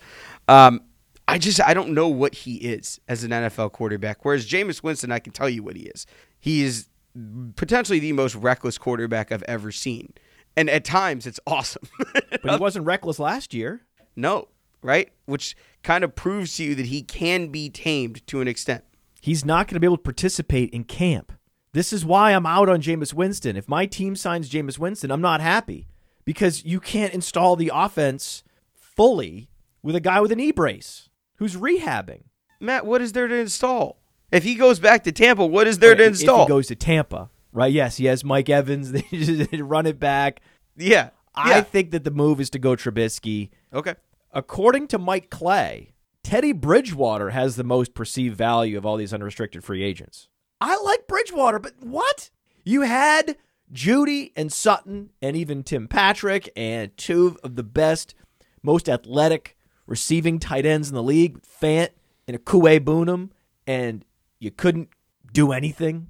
Um, I just I don't know what he is as an NFL quarterback. Whereas Jameis Winston, I can tell you what he is. He is potentially the most reckless quarterback I've ever seen, and at times it's awesome. But he wasn't reckless last year. no, right? Which kind of proves to you that he can be tamed to an extent. He's not going to be able to participate in camp. This is why I'm out on Jameis Winston. If my team signs Jameis Winston, I'm not happy because you can't install the offense fully with a guy with a knee brace who's rehabbing. Matt, what is there to install? If he goes back to Tampa, what is there to install? If he goes to Tampa, right? Yes, he has Mike Evans. They just run it back. yeah, I yeah. think that the move is to go Trubisky. okay. According to Mike Clay, Teddy Bridgewater has the most perceived value of all these unrestricted free agents. I like Bridgewater, but what? You had Jeudy and Sutton and even Tim Patrick and two of the best, most athletic receiving tight ends in the league, Fant and Okwuegbunam, and you couldn't do anything?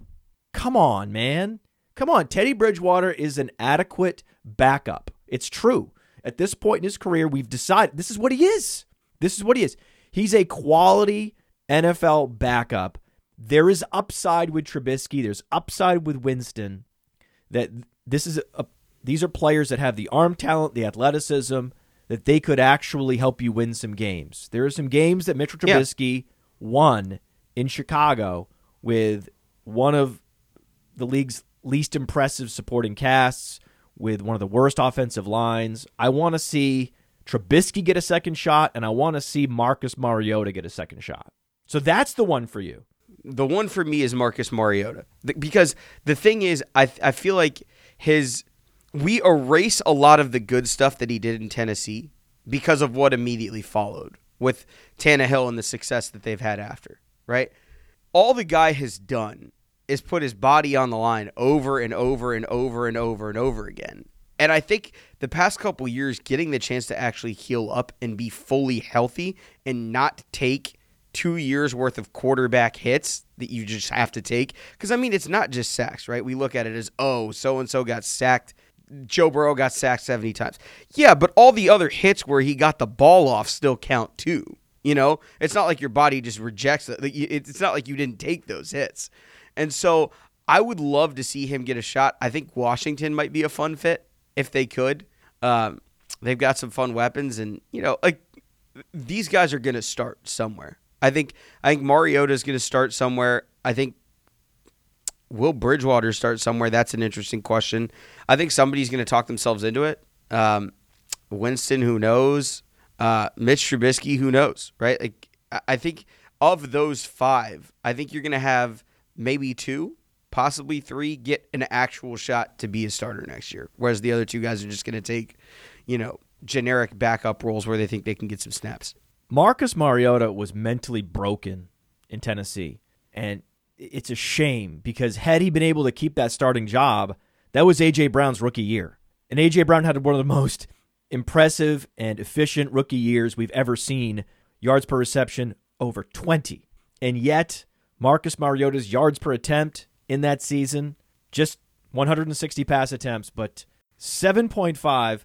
Come on, man. Come on. Teddy Bridgewater is an adequate backup. It's true. At this point in his career, we've decided this is what he is. This is what he is. He's a quality NFL backup. There is upside with Trubisky. There's upside with Winston. That this is a these are players that have the arm talent, the athleticism, that they could actually help you win some games. There are some games that Mitchell Yeah. Trubisky won in Chicago with one of the league's least impressive supporting casts, with one of the worst offensive lines. I want to see Trubisky get a second shot, and I want to see Marcus Mariota get a second shot. So that's the one for you. The one for me is Marcus Mariota because the thing is, I I feel like his we erase a lot of the good stuff that he did in Tennessee because of what immediately followed with Tannehill and the success that they've had after. Right, all the guy has done is put his body on the line over and over and over and over and over again. And I think the past couple years, getting the chance to actually heal up and be fully healthy and not take two years worth of quarterback hits that you just have to take. Because, I mean, it's not just sacks, right? We look at it as, oh, so and so got sacked. Joe Burrow got sacked 70 times. Yeah, but all the other hits where he got the ball off still count too. You know, it's not like your body just rejects it. It's not like you didn't take those hits. And so I would love to see him get a shot. I think Washington might be a fun fit if they could. Um, they've got some fun weapons, and you know, like these guys are going to start somewhere. I think I think Mariota is going to start somewhere. I think will Bridgewater start somewhere? That's an interesting question. I think somebody's going to talk themselves into it. Um, Winston, who knows? Uh, Mitch Trubisky, who knows? Right? Like I- think of those five, I think you're going to have maybe two, possibly three, get an actual shot to be a starter next year. Whereas the other two guys are just going to take, you know, generic backup roles where they think they can get some snaps. Marcus Mariota was mentally broken in Tennessee. And it's a shame because had he been able to keep that starting job, that was A.J. Brown's rookie year. And A.J. Brown had one of the most impressive and efficient rookie years we've ever seen. Yards per reception over 20. And yet, Marcus Mariota's yards per attempt in that season, just 160 pass attempts, but 7.5,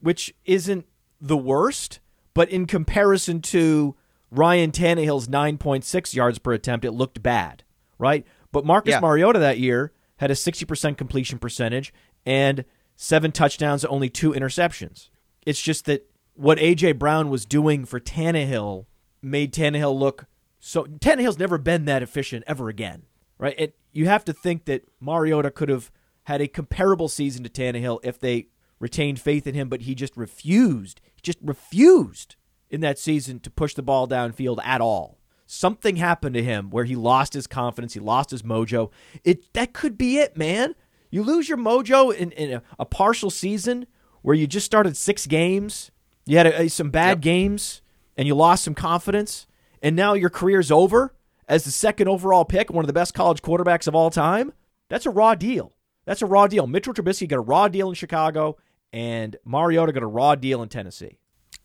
which isn't the worst, but in comparison to Ryan Tannehill's 9.6 yards per attempt, it looked bad, right? But Marcus Yeah. Mariota that year had a 60% completion percentage and seven touchdowns, only two interceptions. It's just that what A.J. Brown was doing for Tannehill made Tannehill look so. Tannehill's never been that efficient ever again, right? And you have to think that Mariota could have had a comparable season to Tannehill if they retained faith in him, but he just refused. Just refused in that season to push the ball downfield at all. Something happened to him where he lost his confidence, he lost his mojo. It that could be it, man. You lose your mojo in, in a, a partial season where you just started six games, you had a, some bad Yep. games, and you lost some confidence, and now your career's over as the second overall pick, one of the best college quarterbacks of all time. That's a raw deal. That's a raw deal. Mitchell Trubisky got a raw deal in Chicago, and Mariota got a raw deal in Tennessee.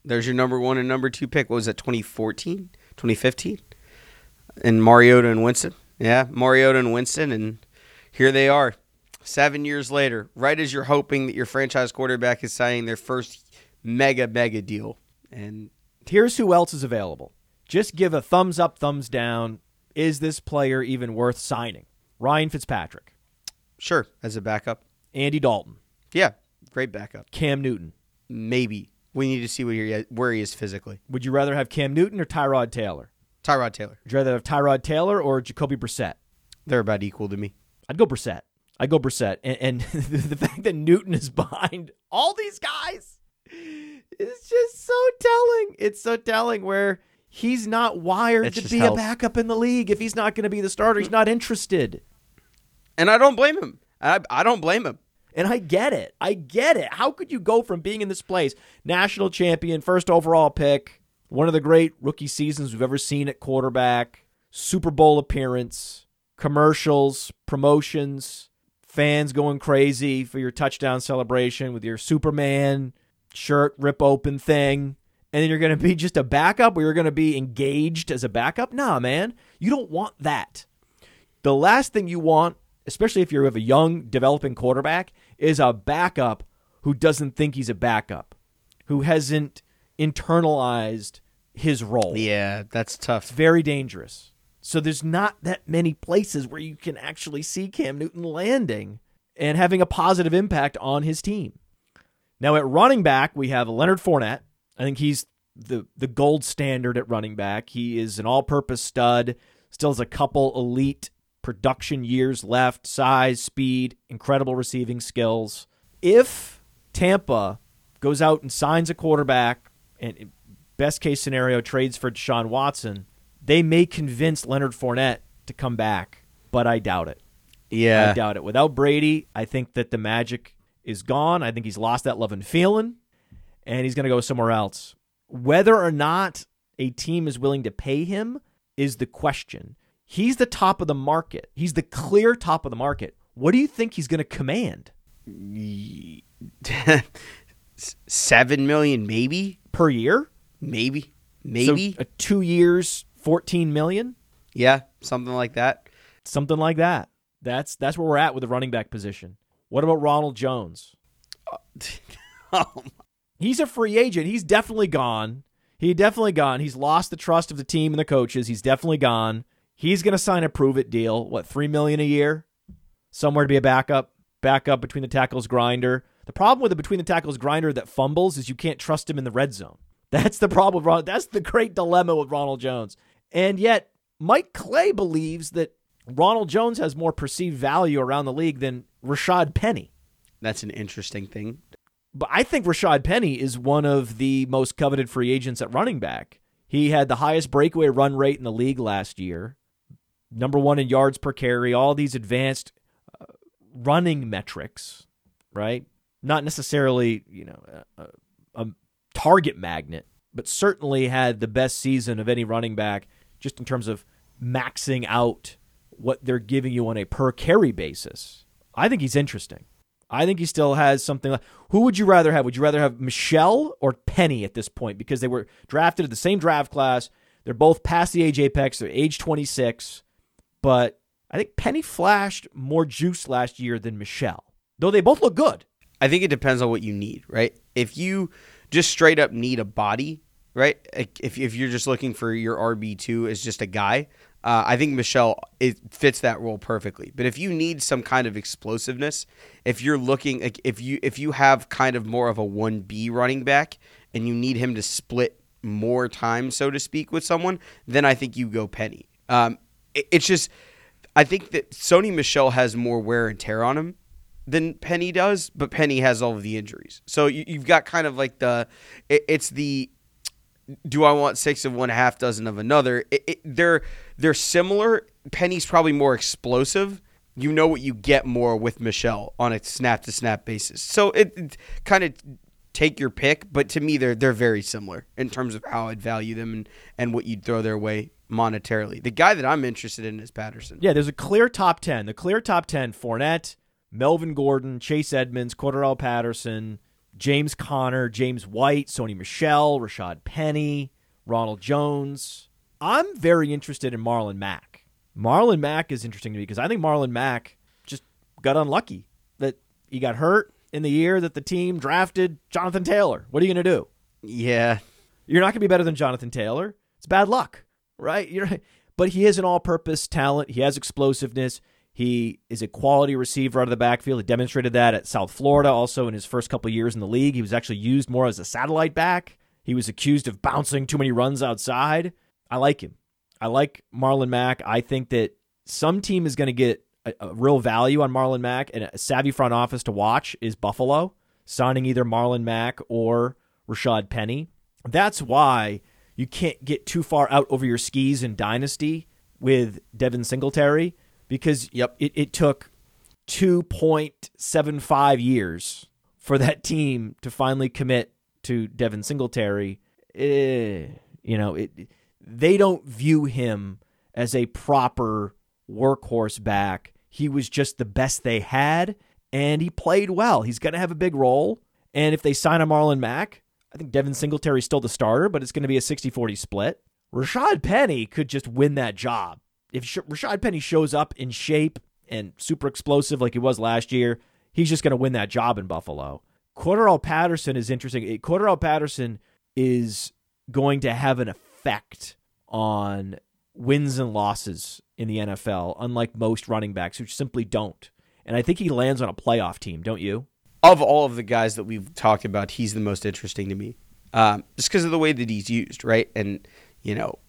There's your number one and number two pick. What was that, 2014, 2015? And Mariota and Winston. Yeah, Mariota and Winston. And here they are, seven years later, right as you're hoping that your franchise quarterback is signing their first mega, mega deal. And Here's who else is available. Just give a thumbs up, thumbs down. Is this player even worth signing? Ryan Fitzpatrick, sure, as a backup. Andy Dalton, Yeah, great backup. Cam Newton. Maybe. We need to see where he, where he is physically. Would you rather have Cam Newton or Tyrod Taylor? Tyrod Taylor. Would you rather have Tyrod Taylor or Jacoby Brissett? They're about equal to me. I'd go Brissett. I'd go Brissett. And, and the fact that Newton is behind all these guys is just so telling. It's so telling where he's not wired It's to be health. a backup in the league. If he's not going to be the starter, he's not interested. And I don't blame him. I, I don't blame him. And I get it. I get it. How could you go from being in this place, national champion, first overall pick, one of the great rookie seasons we've ever seen at quarterback, Super Bowl appearance, commercials, promotions, fans going crazy for your touchdown celebration with your Superman shirt rip open thing. And then you're going to be just a backup or you're going to be engaged as a backup? Nah, man. You don't want that. The last thing you want, especially if you're have a young developing quarterback, is a backup who doesn't think he's a backup, who hasn't internalized his role. Yeah, that's It's tough. very dangerous. So there's not that many places where you can actually see Cam Newton landing and having a positive impact on his team. Now at running back, we have Leonard Fournette. I think he's the the gold standard at running back. He is an all-purpose stud. Still has a couple elite production years left. Size, speed, incredible receiving skills. If Tampa goes out and signs a quarterback, and best case scenario trades for Deshaun Watson, they may convince Leonard Fournette to come back, but I doubt it. Yeah. I doubt it. Without Brady, I think that the magic is gone. I think he's lost that love and feeling, and he's going to go somewhere else. Whether or not a team is willing to pay him is the question. He's the top of the market. He's the clear top of the market. What do you think he's going to command Seven million, maybe, per year? maybe, maybe. So, uh, two years, fourteen million, yeah, something like that. something like that. That's that's where we're at with the running back position. What about Ronald Jones? oh, He's a free agent. He's definitely gone. He definitely gone. He's lost the trust of the team and the coaches. He's definitely gone. He's going to sign a prove it deal. What three million a year? Somewhere to be a backup, backup between the tackles grinder. The problem with the between the tackles grinder that fumbles is you can't trust him in the red zone. That's the problem. Ron- That's the great dilemma with Ronald Jones. And yet, Mike Clay believes that Ronald Jones has more perceived value around the league than Rashad Penny. that's an interesting thing. But I think Rashad Penny is one of the most coveted free agents at running back. He had the highest breakaway run rate in the league last year, number one in yards per carry, all these advanced uh, running metrics, right? Not necessarily, you know, a, a, target magnet, but certainly had the best season of any running back just in terms of maxing out what they're giving you on a per carry basis. I think he's interesting. I think he still has something. Like, who would you rather have? Would you rather have Michel or Penny at this point? Because they were drafted at the same draft class. They're both past the age apex. They're age 26. But I think Penny flashed more juice last year than Michel, though they both look good. I think it depends on what you need, right? If you just straight up need a body, right? If, if you're just looking for your RB2 as just a guy, uh, I think Michel it fits that role perfectly. But if you need some kind of explosiveness, if you're looking like if you if you have kind of more of a 1B running back and you need him to split more time, so to speak, with someone, then I think you go Penny. Um, it's just I think that Sony Michel has more wear and tear on him than Penny does, but Penny has all of the injuries. So you, you've got kind of like the, it, it's the, do I want six of one, half dozen of another? It, it, they're they're similar. Penny's probably more explosive. You know what you get more with Michel on a snap to snap basis. So it kind of take your pick, but to me they're they're very similar in terms of how I'd value them and, and what you'd throw their way monetarily. The guy that I'm interested in is Patterson. Yeah, there's a clear top 10. The clear top 10 Fournette, Melvin Gordon, Chase Edmonds, Cordarrelle Patterson, James Conner, James White, Sony Michel, Rashad Penny, Ronald Jones. I'm very interested in Marlon Mack. Marlon Mack is interesting to me because I think Marlon Mack just got unlucky that he got hurt in the year that the team drafted Jonathan Taylor. What are you going to do? Yeah, You're not going to be better than Jonathan Taylor. It's bad luck, right? You're, but he is an all-purpose talent. He has explosiveness. He is a quality receiver out of the backfield. He demonstrated that at South Florida. Also, in his first couple years in the league, he was actually used more as a satellite back. He was accused of bouncing too many runs outside. I like him. I like Marlon Mack. I think that some team is going to get a, a real value on Marlon Mack, and a savvy front office to watch is Buffalo signing either Marlon Mack or Rashad Penny. That's why you can't get too far out over your skis in Dynasty with Devin Singletary because Yep. it, it took 2.75 years for that team to finally commit to Devin Singletary. Eh, you know, it, they don't view him as a proper workhorse back. He was just the best they had, and he played well. He's going to have a big role. And if they sign a Marlon Mack, I think Devin Singletary's still the starter, but it's going to be a 60 40 split. Rashad Penny could just win that job. If Rashad Penny shows up in shape and super explosive like he was last year, he's just going to win that job in Buffalo. Cordarrelle Patterson is interesting. Cordarrelle Patterson is going to have an effect on wins and losses in the NFL, unlike most running backs, which simply don't. And I think he lands on a playoff team, don't you? Of all of the guys that we've talked about, he's the most interesting to me. Um, just because of the way that he's used, right? And, you know,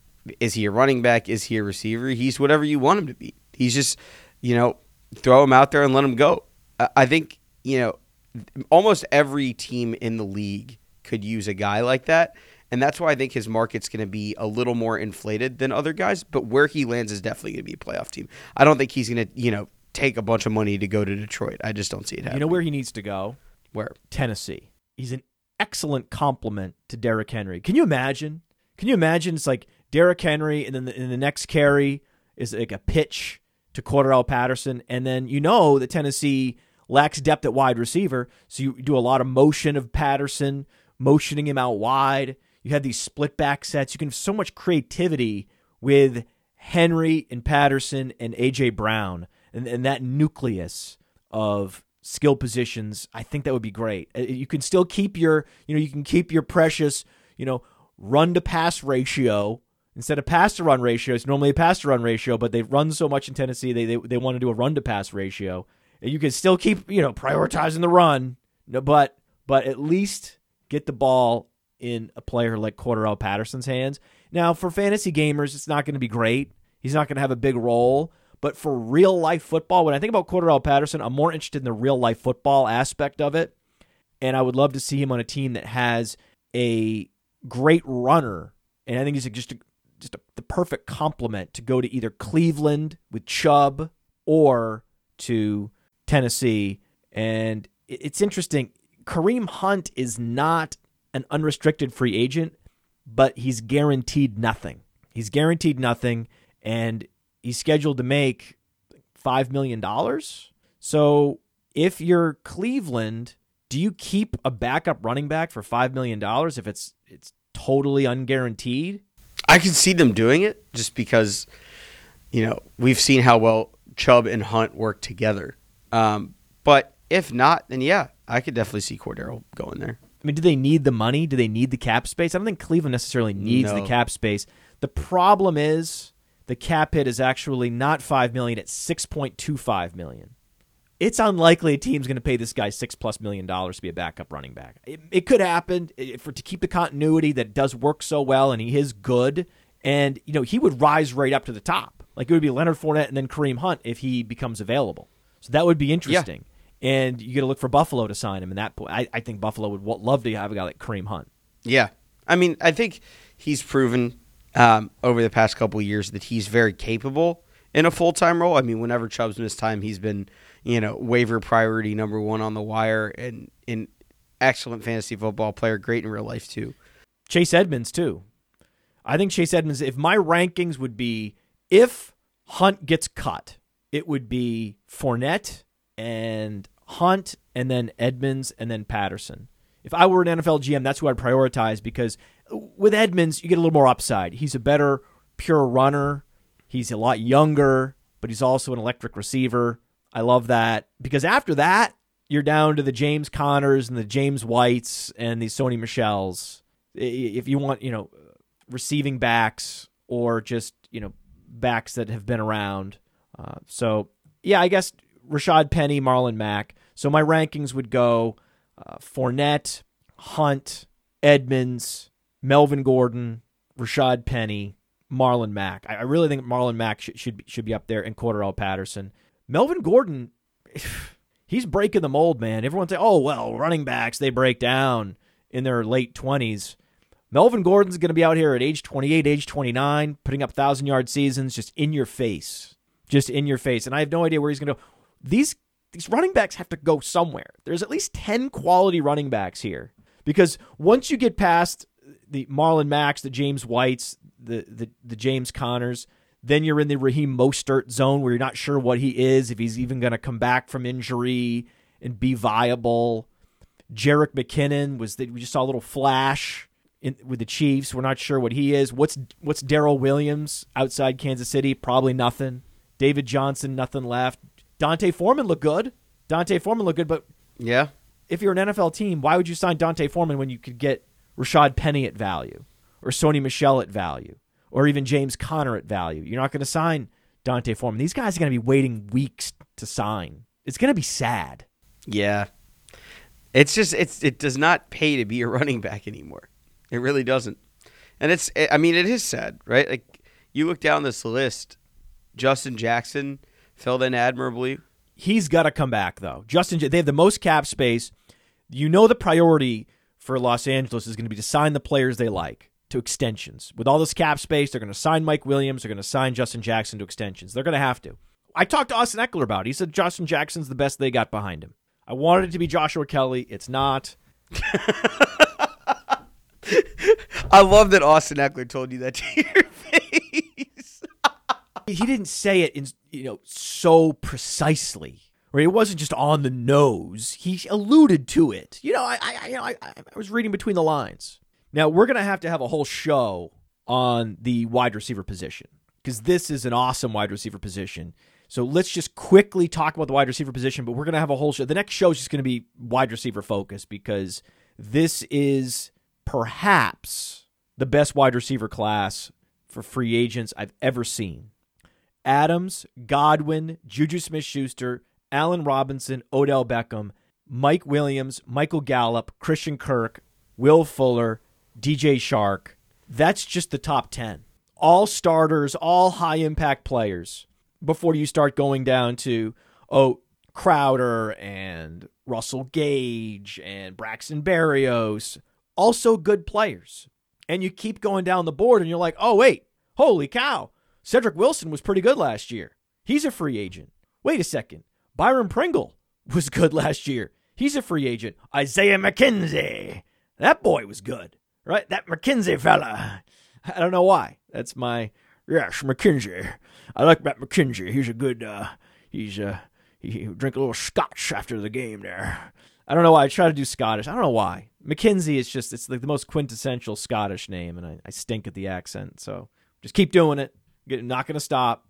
is he a running back? Is he a receiver? He's whatever you want him to be. He's just, you know, throw him out there and let him go. I think, you know, almost every team in the league could use a guy like that. And that's why I think his market's going to be a little more inflated than other guys. But where he lands is definitely going to be a playoff team. I don't think he's going to, you know, take a bunch of money to go to Detroit. I just don't see it happening. You know where he needs to go? Where? Tennessee. He's an excellent complement to Derrick Henry. Can you imagine? Can you imagine? It's like Derrick Henry, and then the, and the next carry is like a pitch to Cordarrelle Patterson, and then you know that Tennessee lacks depth at wide receiver, so you do a lot of motion of Patterson, motioning him out wide. You have these split back sets. You can have so much creativity with Henry and Patterson and AJ Brown and, and that nucleus of skill positions. I think that would be great. Uh, you can still keep your, you know, you can keep your precious, you know, run to pass ratio instead of pass to run ratio. It's normally a pass to run ratio, but they've run so much in Tennessee, they they, they want to do a run to pass ratio. And You can still keep, you know, prioritizing the run, but but at least get the ball in a player like Cordarrelle Patterson's hands. Now, for fantasy gamers, it's not going to be great. He's not going to have a big role. But for real life football, when I think about Cordarrelle Patterson, I'm more interested in the real life football aspect of it. And I would love to see him on a team that has a great runner. And I think he's just a, just a, the perfect complement to go to either Cleveland with Chubb or to Tennessee. And it's interesting. Kareem Hunt is not an unrestricted free agent, but he's guaranteed nothing. He's guaranteed nothing. And he's scheduled to make $5 million. So if you're Cleveland, do you keep a backup running back for $5 million if it's it's totally unguaranteed? I can see them doing it just because, you know, we've seen how well Chubb and Hunt work together. Um, but if not, then yeah, I could definitely see Cordero going there. I mean, do they need the money? Do they need the cap space? I don't think Cleveland necessarily needs no. the cap space. The problem is the cap hit is actually not five million; it's six point two five million. It's unlikely a team's going to pay this guy six plus million dollars to be a backup running back. It, it could happen for to keep the continuity that does work so well, and he is good. And you know he would rise right up to the top. Like it would be Leonard Fournette and then Kareem Hunt if he becomes available. So that would be interesting. Yeah. And you got to look for Buffalo to sign him. And that I, I think Buffalo would love to have a guy like Kareem Hunt. Yeah, I mean I think he's proven um, over the past couple years that he's very capable in a full time role. I mean, whenever Chubb's missed time, he's been you know waiver priority number one on the wire and in excellent fantasy football player, great in real life too. Chase Edmonds too. I think Chase Edmonds. If my rankings would be if Hunt gets cut, it would be Fournette and Hunt, and then Edmonds, and then Patterson. If I were an NFL GM, that's who I'd prioritize because with Edmonds, you get a little more upside. He's a better pure runner. He's a lot younger, but he's also an electric receiver. I love that because after that, you're down to the James Conners and the James Whites and the Sony Michels. If you want, you know, receiving backs or just, you know, backs that have been around. Uh, so, yeah, I guess Rashad Penny, Marlon Mack. So my rankings would go uh, Fournette, Hunt, Edmonds, Melvin Gordon, Rashad Penny, Marlon Mack. I, I really think Marlon Mack should should be, should be up there, and Cordarrelle Patterson. Melvin Gordon, he's breaking the mold, man. Everyone say, "Oh well, running backs they break down in their late twenties. Melvin Gordon's going to be out here at age 28, age 29, putting up thousand yard seasons, just in your face, just in your face. And I have no idea where he's going to go. These these running backs have to go somewhere. There's at least ten quality running backs here because once you get past the Marlon Max, the James Whites, the the, the James Conners, then you're in the Raheem Mostert zone where you're not sure what he is, if he's even going to come back from injury and be viable. Jerick McKinnon was that we just saw a little flash in, with the Chiefs. We're not sure what he is. What's what's Darrel Williams outside Kansas City? Probably nothing. David Johnson, nothing left. D'Onta Foreman looked good. D'Onta Foreman looked good, but yeah, if you're an NFL team, why would you sign D'Onta Foreman when you could get Rashad Penny at value, or Sony Michel at value, or even James Conner at value? You're not going to sign D'Onta Foreman. These guys are going to be waiting weeks to sign. It's going to be sad. Yeah. It's just it's it does not pay to be a running back anymore. It really doesn't. And it's I mean it is sad, right? Like you look down this list, Justin Jackson filled in admirably. He's got to come back though. Justin they have the most cap space. You know the priority for Los Angeles is going to be to sign the players they like to extensions. With all this cap space, they're going to sign Mike Williams, they're going to sign Justin Jackson to extensions. They're going to have to. I talked to Austin Ekeler about it. He said Justin Jackson's the best they got behind him. I wanted it to be Joshua Kelley. It's not. I love that Austin Ekeler told you that to your face. he didn't say it in you know so precisely, it wasn't just on the nose. He alluded to it. You know, I I you know, I, I was reading between the lines. Now we're gonna have to have a whole show on the wide receiver position because this is an awesome wide receiver position. So let's just quickly talk about the wide receiver position, but we're to have a whole show. The next show is just to be wide receiver focused because this is perhaps the best wide receiver class for free agents I've ever seen. Adams, Godwin, Juju Smith Schuster, Allen Robinson, Odell Beckham, Mike Williams, Michael Gallup, Christian Kirk, Will Fuller, DJ Chark. That's just the top 10. All starters, all high impact players before you start going down to oh Crowder and Russell Gage and Braxton Berrios, also good players. And you keep going down the board and you're like, "Oh wait, holy cow. Cedric Wilson was pretty good last year. He's a free agent. Wait a second. Byron Pringle was good last year. He's a free agent. Isaiah McKenzie. That boy was good. Right? That McKenzie fella. I don't know why. That's my yes, McKenzie. I like Matt McKenzie. He's a good. Uh, he's uh, he, drink a little scotch after the game there. I don't know why I try to do Scottish. I don't know why. McKenzie is just it's like the most quintessential Scottish name, and I, I stink at the accent. So just keep doing it. Not going to stop.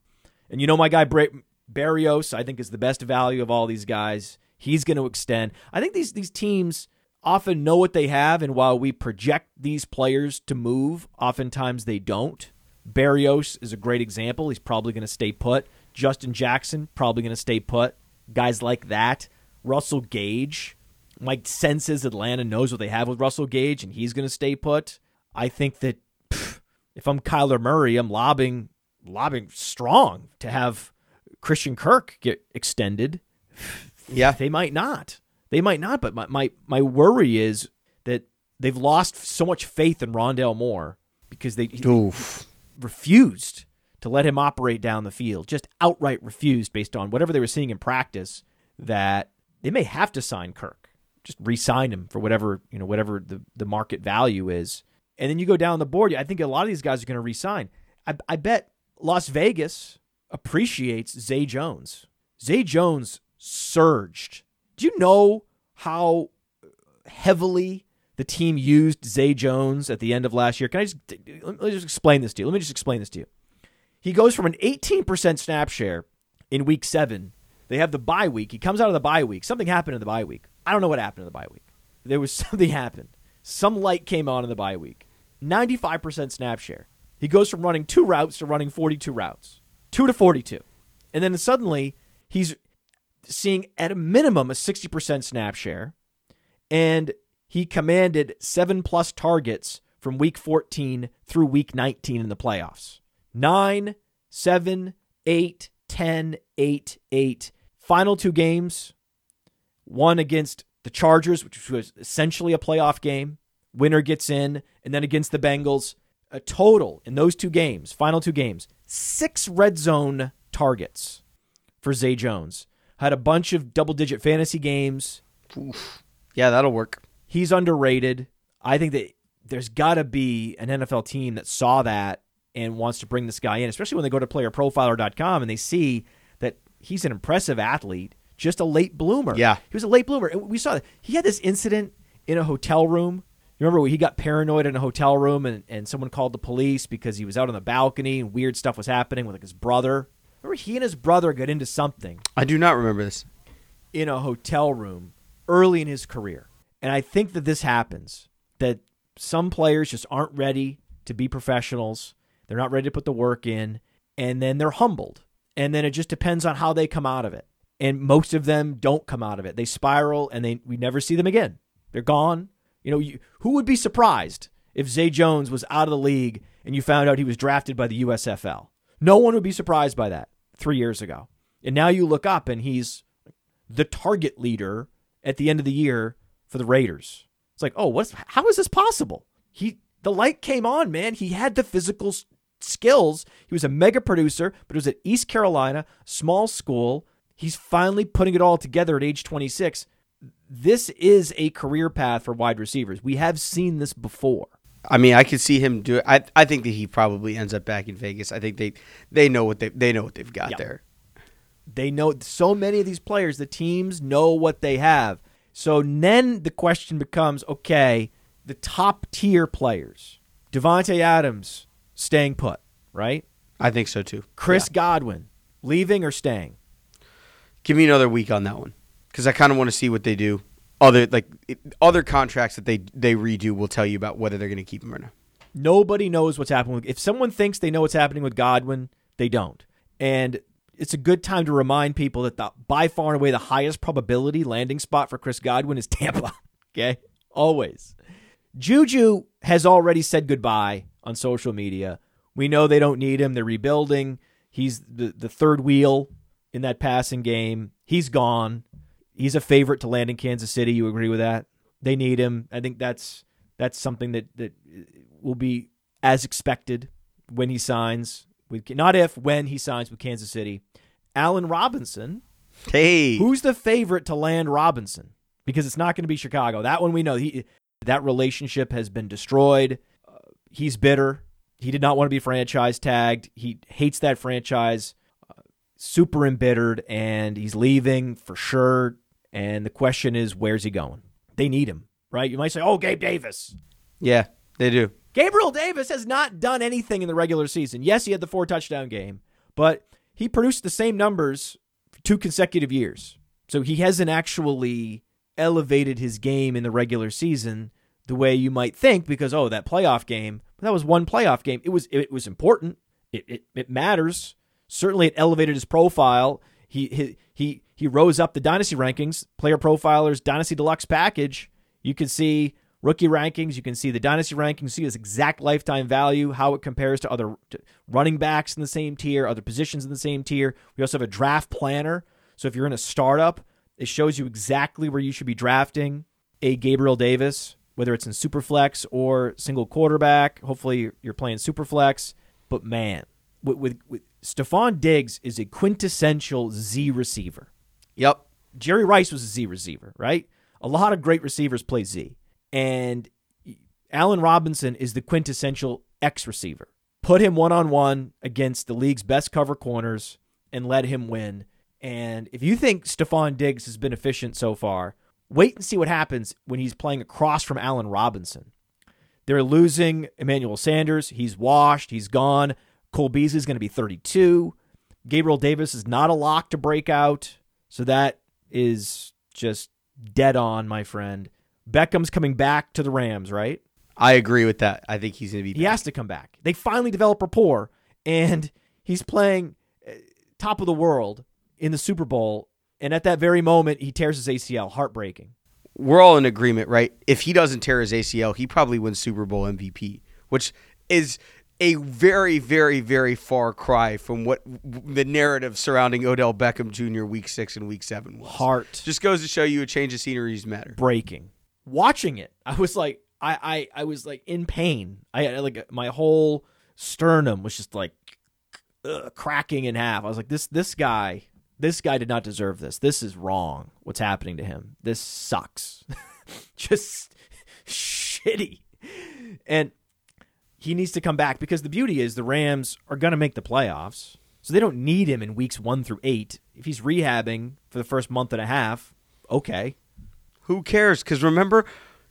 And you know my guy Bra- Berrios, I think is the best value of all these guys. He's going to extend. I think these these teams often know what they have, and while we project these players to move, oftentimes they don't. Berrios is a great example. He's probably going to stay put. Justin Jackson probably going to stay put. Guys like that. Russell Gage. My sense is Atlanta knows what they have with Russell Gage, and he's going to stay put. I think that pff, if I'm Kyler Murray, I'm lobbing lobbing strong to have Christian Kirk get extended. Yeah, they might not. They might not. But my my, my worry is that they've lost so much faith in Rondale Moore because they Oof refused to let him operate down the field, just outright refused based on whatever they were seeing in practice that they may have to sign Kirk. Just re-sign him for whatever, you know, whatever the, the market value is. And then you go down the board, I think a lot of these guys are going to re-sign. I, I bet Las Vegas appreciates Zay Jones. Zay Jones surged. Do you know how heavily the team used Zay Jones at the end of last year. Can I just let me just explain this to you? Let me just explain this to you. He goes from an 18% snap share in week seven. They have the bye week. He comes out of the bye week. Something happened in the bye week. I don't know what happened in the bye week. There was something happened. Some light came on in the bye week. 95% snap share. He goes from running two routes to running 42 routes, two to 42. And then suddenly he's seeing at a minimum a 60% snap share. And he commanded seven plus targets from week 14 through week 19 in the playoffs. Nine, seven, eight, 10, 8, 8. Final two games one against the Chargers, which was essentially a playoff game. Winner gets in. And then against the Bengals, a total in those two games, final two games, six red zone targets for Zay Jones. Had a bunch of double digit fantasy games. Oof. Yeah, that'll work. He's underrated. I think that there's got to be an NFL team that saw that and wants to bring this guy in, especially when they go to playerprofiler.com and they see that he's an impressive athlete, just a late bloomer. Yeah. He was a late bloomer. We saw that. He had this incident in a hotel room. You remember when he got paranoid in a hotel room and, and someone called the police because he was out on the balcony and weird stuff was happening with like his brother. Remember he and his brother got into something I do not remember this. in a hotel room early in his career. And I think that this happens that some players just aren't ready to be professionals. They're not ready to put the work in, and then they're humbled. And then it just depends on how they come out of it. And most of them don't come out of it. They spiral and they we never see them again. They're gone. You know, you, who would be surprised if Zay Jones was out of the league and you found out he was drafted by the USFL? No one would be surprised by that 3 years ago. And now you look up and he's the target leader at the end of the year for the Raiders. It's like, oh, what's how is this possible? He the light came on, man. He had the physical skills. He was a mega producer, but it was at East Carolina, small school. He's finally putting it all together at age 26. This is a career path for wide receivers. We have seen this before. I mean, I could see him do it. I I think that he probably ends up back in Vegas. I think they they know what they they know what they've got Yeah. there. They know so many of these players, the teams know what they have. So then the question becomes okay, the top tier players, Davante Adams staying put, right? I think so too. Chris Godwin leaving or staying? Give me another week on that one because I kind of want to see what they do. Other like it- other contracts that they they redo will tell you about whether they're going to keep him or not. Nobody knows what's happening. If someone thinks they know what's happening with Godwin, they don't. And it's a good time to remind people that the by far and away the highest probability landing spot for Chris Godwin is Tampa. Okay, always. Juju has already said goodbye on social media. We know they don't need him. They're rebuilding. He's the, the third wheel in that passing game. He's gone. He's a favorite to land in Kansas City. You agree with that? They need him. I think that's that's something that that will be as expected when he signs with not if when he signs with Kansas City. Allen Robinson, Hey, who's the favorite to land Robinson? Because it's not going to be Chicago. That one we know. He that relationship has been destroyed. Uh, he's bitter. He did not want to be franchise tagged. He hates that franchise. Uh, super embittered, and he's leaving for sure. And the question is, where's he going? They need him, right? You might say, "Oh, Gabe Davis." yeah, they do. Gabriel Davis has not done anything in the regular season. Yes, he had the four touchdown game, but he produced the same numbers for two consecutive years. So he hasn't actually elevated his game in the regular season the way you might think because oh that playoff game that was one playoff game it was it was important it it, it matters certainly it elevated his profile he, he he he rose up the dynasty rankings player profilers dynasty deluxe package. You can see rookie rankings. You can see the dynasty rankings. See his exact lifetime value how it compares to other running backs in the same tier other positions in the same tier. We also have a draft planner. So if you're in a startup it shows you exactly where you should be drafting a Gabriel Davis, whether it's in Superflex or single quarterback. Hopefully, you're playing Superflex. But man, with, with, with Stefon Diggs is a quintessential Z receiver. Yep. Jerry Rice was a Z receiver, right? A lot of great receivers play Z. And Allen Robinson is the quintessential X receiver. Put him one on one against the league's best cover corners and let him win. And if you think Stefon Diggs has been efficient so far, wait and see what happens when he's playing across from Allen Robinson. They're losing Emmanuel Sanders. He's washed. He's gone. Cole is going to be 32. Gabriel Davis is not a lock to break out. So that is just dead on, my friend. Beckham's coming back to the Rams, right? I agree with that. I think he's going to be. He has to come back. They finally develop rapport, and he's playing uh, top of the world in the Super Bowl. And at that very moment, he tears his ACL. Heartbreaking. We're all in agreement, right? If he doesn't tear his ACL, he probably wins Super Bowl MVP, which is a very, very, very far cry from what the narrative surrounding Odell Beckham Jr. Week Six and Week Seven was. Heart Just goes to show you a change of sceneries matter. breaking. Watching it, I was like, I, I, I was like in pain. I I- like my whole sternum was just like ugh, cracking in half. I was like, this, this guy, this guy did not deserve this. This is wrong. What's happening to him? This sucks. just shitty. And he needs to come back because the beauty is the Rams are going to make the playoffs. So they don't need him in weeks one through eight. If he's rehabbing for the first month and a half, okay. Who cares? Because remember,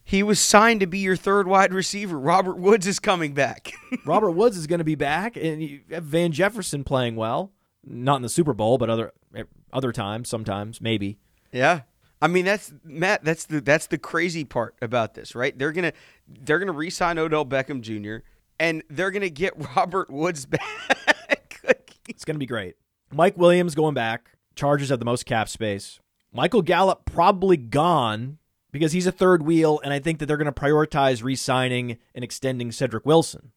he was signed to be your third wide receiver. Robert Woods is coming back. Robert Woods is going to be back, and you have Van Jefferson playing well. Not in the Super Bowl, but other eh, other times, sometimes, maybe. yeah. I mean, that's Matt. That's the that's the crazy part about this, right? They're gonna they're gonna re-sign Odell Beckham Jr. and they're gonna get Robert Woods back. It's going to be great. Mike Williams going back. Chargers have the most cap space. Michael Gallup probably gone because he's a third wheel, and I think that they're going to prioritize re signing and extending Cedric Wilson.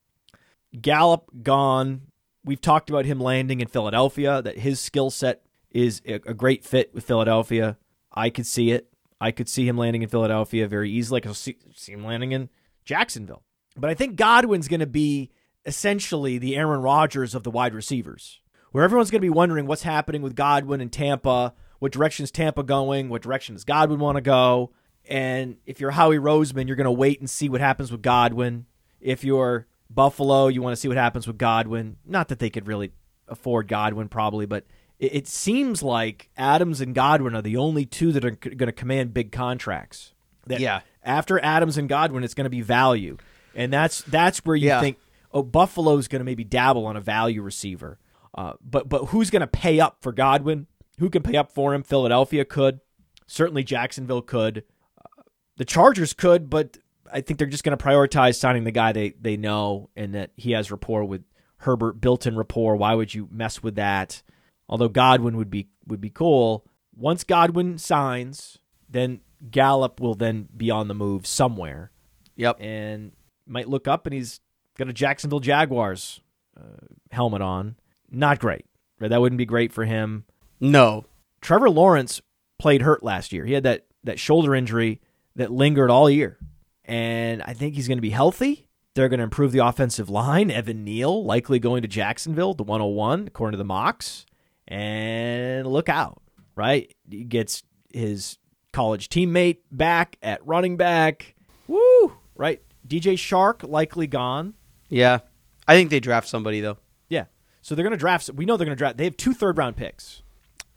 Gallup gone. We've talked about him landing in Philadelphia, that his skill set is a great fit with Philadelphia. I could see it. I could see him landing in Philadelphia very easily. I could see him landing in Jacksonville. But I think Godwin's going to be essentially the Aaron Rodgers of the wide receivers, where everyone's going to be wondering what's happening with Godwin and Tampa. What direction is Tampa going? What direction does Godwin want to go? And if you're Howie Roseman, you're going to wait and see what happens with Godwin. If you're Buffalo, you want to see what happens with Godwin. Not that they could really afford Godwin, probably, but it, it seems like Adams and Godwin are the only two that are going to command big contracts. That Yeah. After Adams and Godwin, it's going to be value, and that's that's where you Yeah. think oh Buffalo's going to maybe dabble on a value receiver. Uh, but but who's going to pay up for Godwin? Who can pay up for him? Philadelphia could. Certainly Jacksonville could. Uh, the Chargers could, but I think they're just going to prioritize signing the guy they they know and that he has rapport with Herbert, built-in rapport. Why would you mess with that? Although Godwin would be would be cool. Once Godwin signs, then Gallup will then be on the move somewhere Yep. and might look up and he's got a Jacksonville Jaguars uh, helmet on. Not great. Right? That wouldn't be great for him. No. Trevor Lawrence played hurt last year. He had that that shoulder injury that lingered all year. And I think he's going to be healthy. They're going to improve the offensive line. Evan Neal likely going to Jacksonville, the 101, according to the mocks. And look out, right? He gets his college teammate back at running back. Woo! Right? DJ Chark likely gone. Yeah. I think they draft somebody though. Yeah. So they're going to draft. We know they're going to draft. They have two third round picks.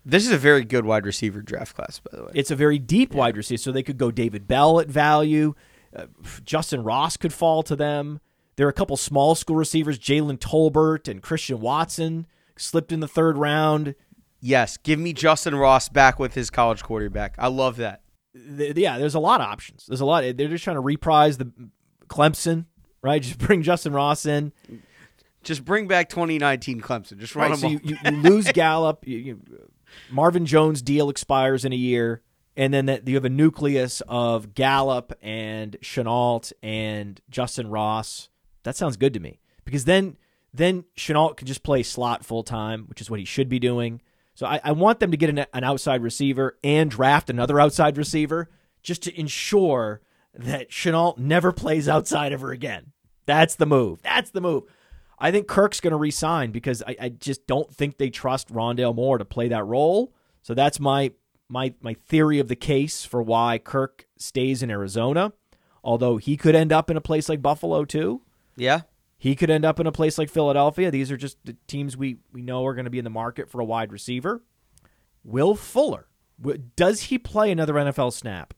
This is a very good wide receiver draft class, by the way. It's a very deep wide receiver, so they could go David Bell at value. Uh, Justin Ross could fall to them. There are a couple small school receivers, Jalen Tolbert and Christian Watson, slipped in the third round. yes. Give me Justin Ross back with his college quarterback. I love that. Th- yeah, there's a lot of options. There's a lot. They're just trying to reprise the Clemson, right? Just bring Justin Ross in. Just bring back 2019 Clemson. Just run Right, so you, you, you lose Gallup. You, you, Marvin Jones' deal expires in a year, and then that you have a nucleus of Gallup and Shenault and Justin Ross. That sounds good to me because then then Shenault can just play slot full time, which is what he should be doing. So I, I want them to get an, an outside receiver and draft another outside receiver just to ensure that Shenault never plays outside of her again. That's the move. That's the move. I think Kirk's going to resign because I, I just don't think they trust Rondale Moore to play that role. So that's my my my theory of the case for why Kirk stays in Arizona. Although he could end up in a place like Buffalo too. yeah. He could end up in a place like Philadelphia. These are just the teams we, we know are going to be in the market for a wide receiver. Will Fuller. Does he play another NFL snap?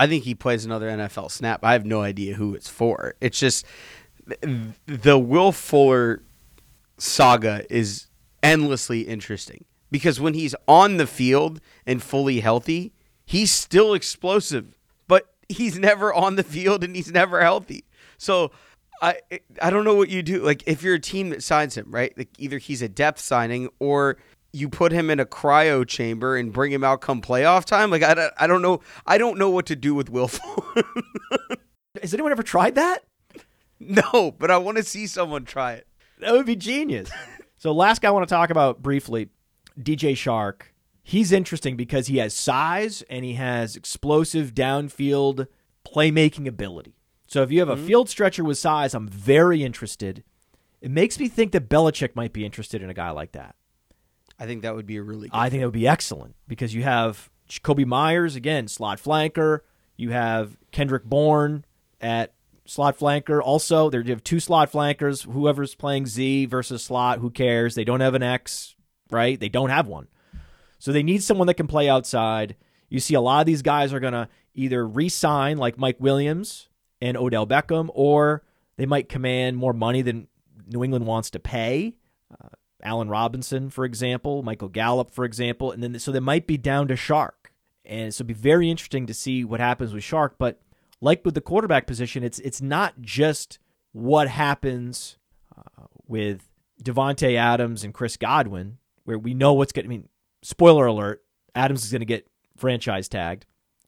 I think he plays another NFL snap. I have no idea who it's for. It's just the Will Fuller saga is endlessly interesting because when he's on the field and fully healthy, he's still explosive, but he's never on the field and he's never healthy. So I I don't know what you do. Like if you're a team that signs him, right? Like either he's a depth signing or you put him in a cryo chamber and bring him out come playoff time. Like I don't, I don't know. I don't know what to do with Will Fuller. Has anyone ever tried that? no, but I want to see someone try it. That would be genius. so last guy I want to talk about briefly, DJ Chark. He's interesting because he has size and he has explosive downfield playmaking ability. So if you have a mm-hmm. field stretcher with size, I'm very interested. It makes me think that Belichick might be interested in a guy like that. I think that would be a really. I think that would be excellent because you have Kobe Myers again, slot flanker. You have Kendrick Bourne at slot flanker. Also, there you have two slot flankers. Whoever's playing Z versus slot, who cares? They don't have an X, right? They don't have one. So they need someone that can play outside. You see a lot of these guys are to either re-sign like Mike Williams and Odell Beckham, or they might command more money than New England wants to pay. Uh, Allen Robinson, for example, Michael Gallup, for example, and then so they might be down to Chark. And so it'll be very interesting to see what happens with Chark. But like with the quarterback position, it's it's not just what happens uh, with Davante Adams and Chris Godwin, where we know what's going. to I mean, spoiler alert: Adams is going to get franchise tagged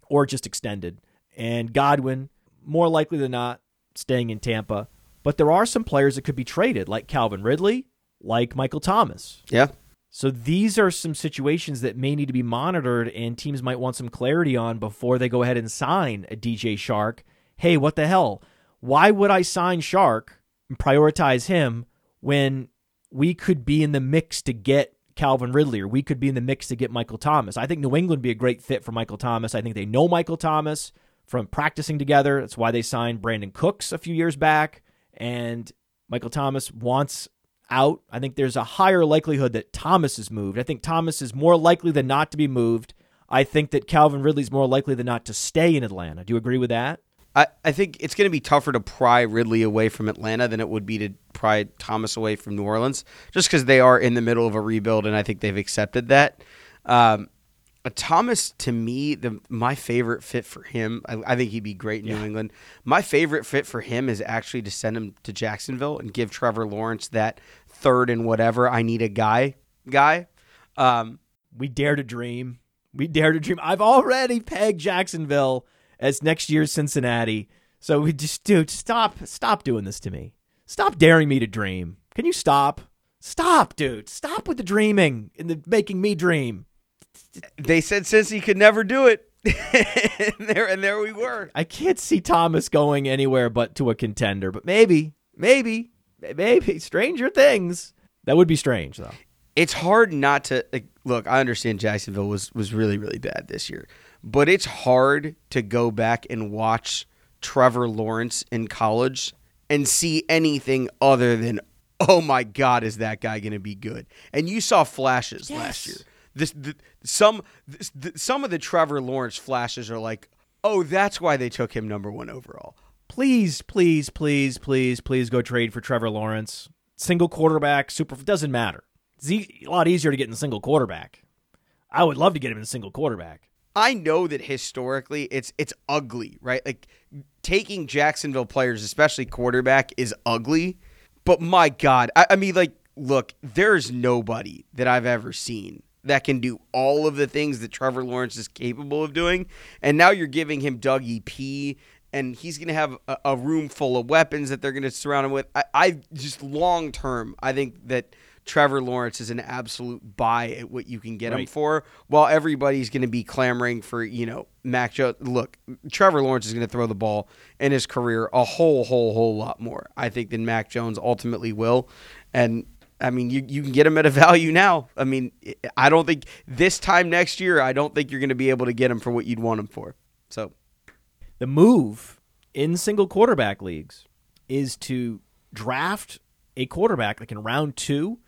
or just extended, and Godwin more likely than not staying in Tampa. But there are some players that could be traded, like Calvin Ridley, like Michael Thomas. Yeah. So these are some situations that may need to be monitored, and teams might want some clarity on before they go ahead and sign a DJ Chark. Hey, what the hell? Why would I sign Shark and prioritize him when we could be in the mix to get Calvin Ridley or we could be in the mix to get Michael Thomas? I think New England would be a great fit for Michael Thomas. I think they know Michael Thomas from practicing together. That's why they signed Brandin Cooks a few years back. And Michael Thomas wants out. I think there's a higher likelihood that Thomas is moved. I think Thomas is more likely than not to be moved. I think that Calvin Ridley's more likely than not to stay in Atlanta. Do you agree with that? I, I think it's going to be tougher to pry Ridley away from Atlanta than it would be to pry Thomas away from New Orleans, just because they are in the middle of a rebuild, and I think they've accepted that. Um, Thomas, to me, the my favorite fit for him, I, I think he'd be great in yeah. New England. My favorite fit for him is actually to send him to Jacksonville and give Trevor Lawrence that third and whatever. I need a guy, guy. Um, we dare to dream. We dare to dream. I've already pegged Jacksonville as next year's Cincinnati. So we just, dude, stop, stop doing this to me. Stop daring me to dream. Can you stop? Stop, dude. Stop with the dreaming and the making me dream. They said since he could never do it. and there and there we were. I can't see Thomas going anywhere but to a contender, but maybe, maybe, maybe stranger things. That would be strange though. It's hard not to like, look. I understand Jacksonville was was really really bad this year, but it's hard to go back and watch Trevor Lawrence in college and see anything other than oh my god, is that guy going to be good? And you saw flashes yes. last year. This the, some this, the, some of the Trevor Lawrence flashes are like, oh, that's why they took him number one overall. Please, please, please, please, please go trade for Trevor Lawrence. Single quarterback, super doesn't matter. It's a lot easier to get in a single quarterback. I would love to get him in a single quarterback. I know that historically it's it's ugly, right? Like taking Jacksonville players, especially quarterback, is ugly. But my God, I, I mean, like, look, there's nobody that I've ever seen that can do all of the things that Trevor Lawrence is capable of doing. And now you're giving him Dougie P, and he's going to have a, a, room full of weapons that they're going to surround him with. I, I just long term, I think that Trevor Lawrence is an absolute buy at what you can get right. him for, while everybody's going to be clamoring for you know Mac Jones. Look, Trevor Lawrence is going to throw the ball in his career a whole, whole, whole lot more, I think, than Mac Jones ultimately will. And I mean, you, you can get him at a value now. I mean, I don't think this time next year, I don't think you're going to be able to get him for what you'd want him for. So, the move in single quarterback leagues is to draft a quarterback like in round two,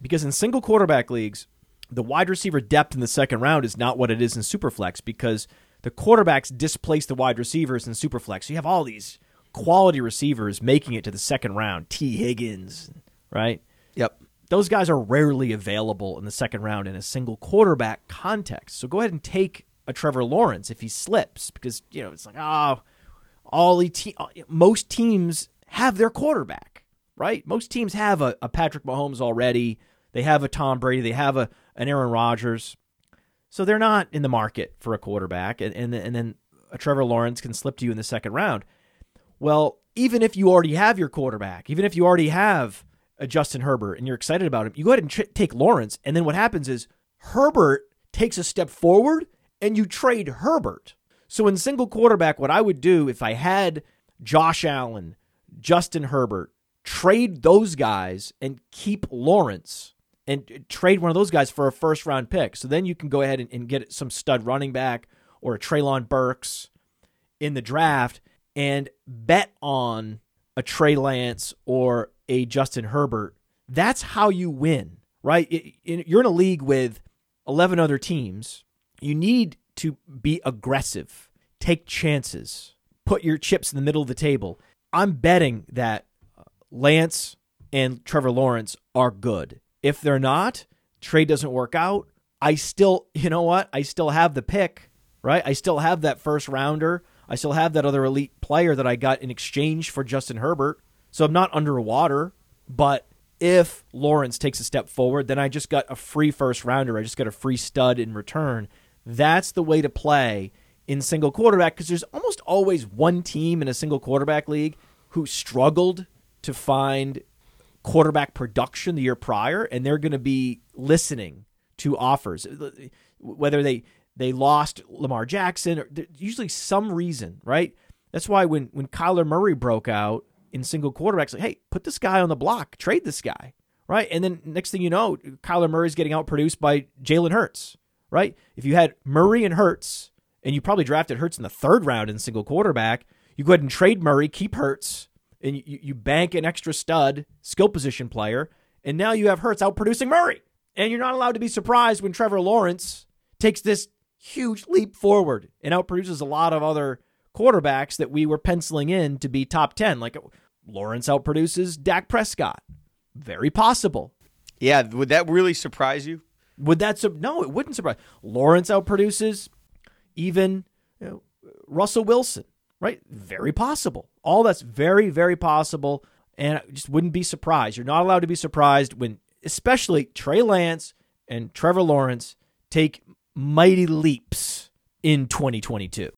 because in single quarterback leagues, the wide receiver depth in the second round is not what it is in superflex because the quarterbacks displace the wide receivers in superflex. So you have all these quality receivers making it to the second round. Tee Higgins, right? Yep. Those guys are rarely available in the second round in a single quarterback context. So go ahead and take a Trevor Lawrence if he slips because you know it's like oh, all the te- most teams have their quarterback, right? Most teams have a, a Patrick Mahomes already. They have a Tom Brady. They have a an Aaron Rodgers. So they're not in the market for a quarterback, and and, and then a Trevor Lawrence can slip to you in the second round. Well, even if you already have your quarterback, even if you already have a Justin Herbert and you're excited about him, you go ahead and tr- take Lawrence. And then what happens is Herbert takes a step forward and you trade Herbert. So in single quarterback, what I would do if I had Josh Allen, Justin Herbert, trade those guys and keep Lawrence and trade one of those guys for a first round pick. So then you can go ahead and, and get some stud running back or a Treylon Burks in the draft and bet on a Trey Lance or a Justin Herbert, that's how you win, right? You're in a league with 11 other teams. You need to be aggressive, take chances, put your chips in the middle of the table. I'm betting that uh, Lance and Trevor Lawrence are good. If they're not, trade doesn't work out. I still, you know what? I still have the pick right? I still have that first rounder. I still have that other elite player that I got in exchange for Justin Herbert. So I'm not underwater. But if Lawrence takes a step forward, then I just got a free first rounder. I just got a free stud in return. That's the way to play in single quarterback because there's almost always one team in a single quarterback league who struggled to find quarterback production the year prior, and they're going to be listening to offers, whether they they lost Lamar Jackson or usually some reason, right? That's why when when Kyler Murray broke out in single quarterbacks, like, hey, put this guy on the block, trade this guy, right? And then next thing you know, Kyler Murray's getting outproduced by Jalen Hurts, right? If you had Murray and Hurts, and you probably drafted Hurts in the third round in single quarterback, you go ahead and trade Murray, keep Hurts, and you, you bank an extra stud skill position player, and now you have Hurts outproducing Murray. And you're not allowed to be surprised when Trevor Lawrence takes this huge leap forward and outproduces a lot of other quarterbacks that we were penciling in to be top 10. Like Lawrence outproduces Dak Prescott. Very possible. Yeah, would that really surprise you? Would that su- no, it wouldn't surprise. Lawrence outproduces even you know, Russell Wilson, right? Very possible. All that's very, very possible. And I just wouldn't be surprised. You're not allowed to be surprised when, especially Trey Lance and Trevor Lawrence, take mighty leaps in 2022.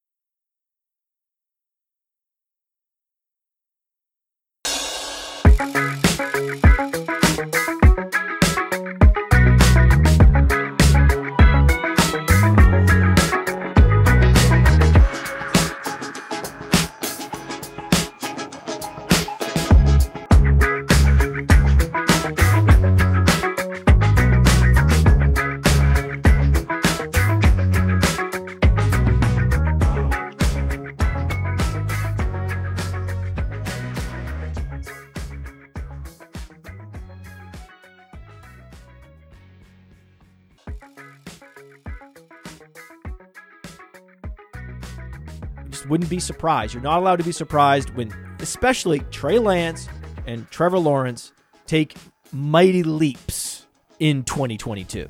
Wouldn't be surprised. You're not allowed to be surprised when, especially Trey Lance and Trevor Lawrence, take mighty leaps in 2022.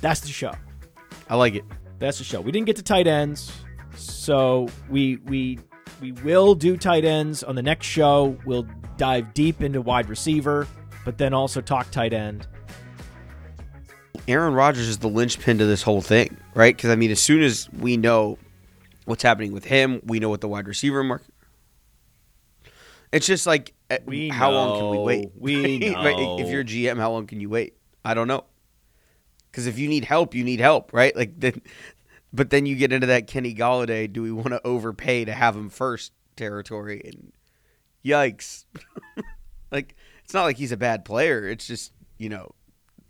That's the show. I like it. That's the show. We didn't get to tight ends, so we we we will do tight ends on the next show. We'll dive deep into wide receiver, but then also talk tight end. Aaron Rodgers is the linchpin to this whole thing, right? Because I mean, as soon as we know what's happening with him. We know what the wide receiver market. It's just like eh, we how know. long can we wait? We know. if you're GM, how long can you wait? I don't know. Because if you need help, you need help, right? Like then, but then you get into that Kenny Golladay. Do we want to overpay to have him first territory? And yikes! like it's not like he's a bad player. It's just you know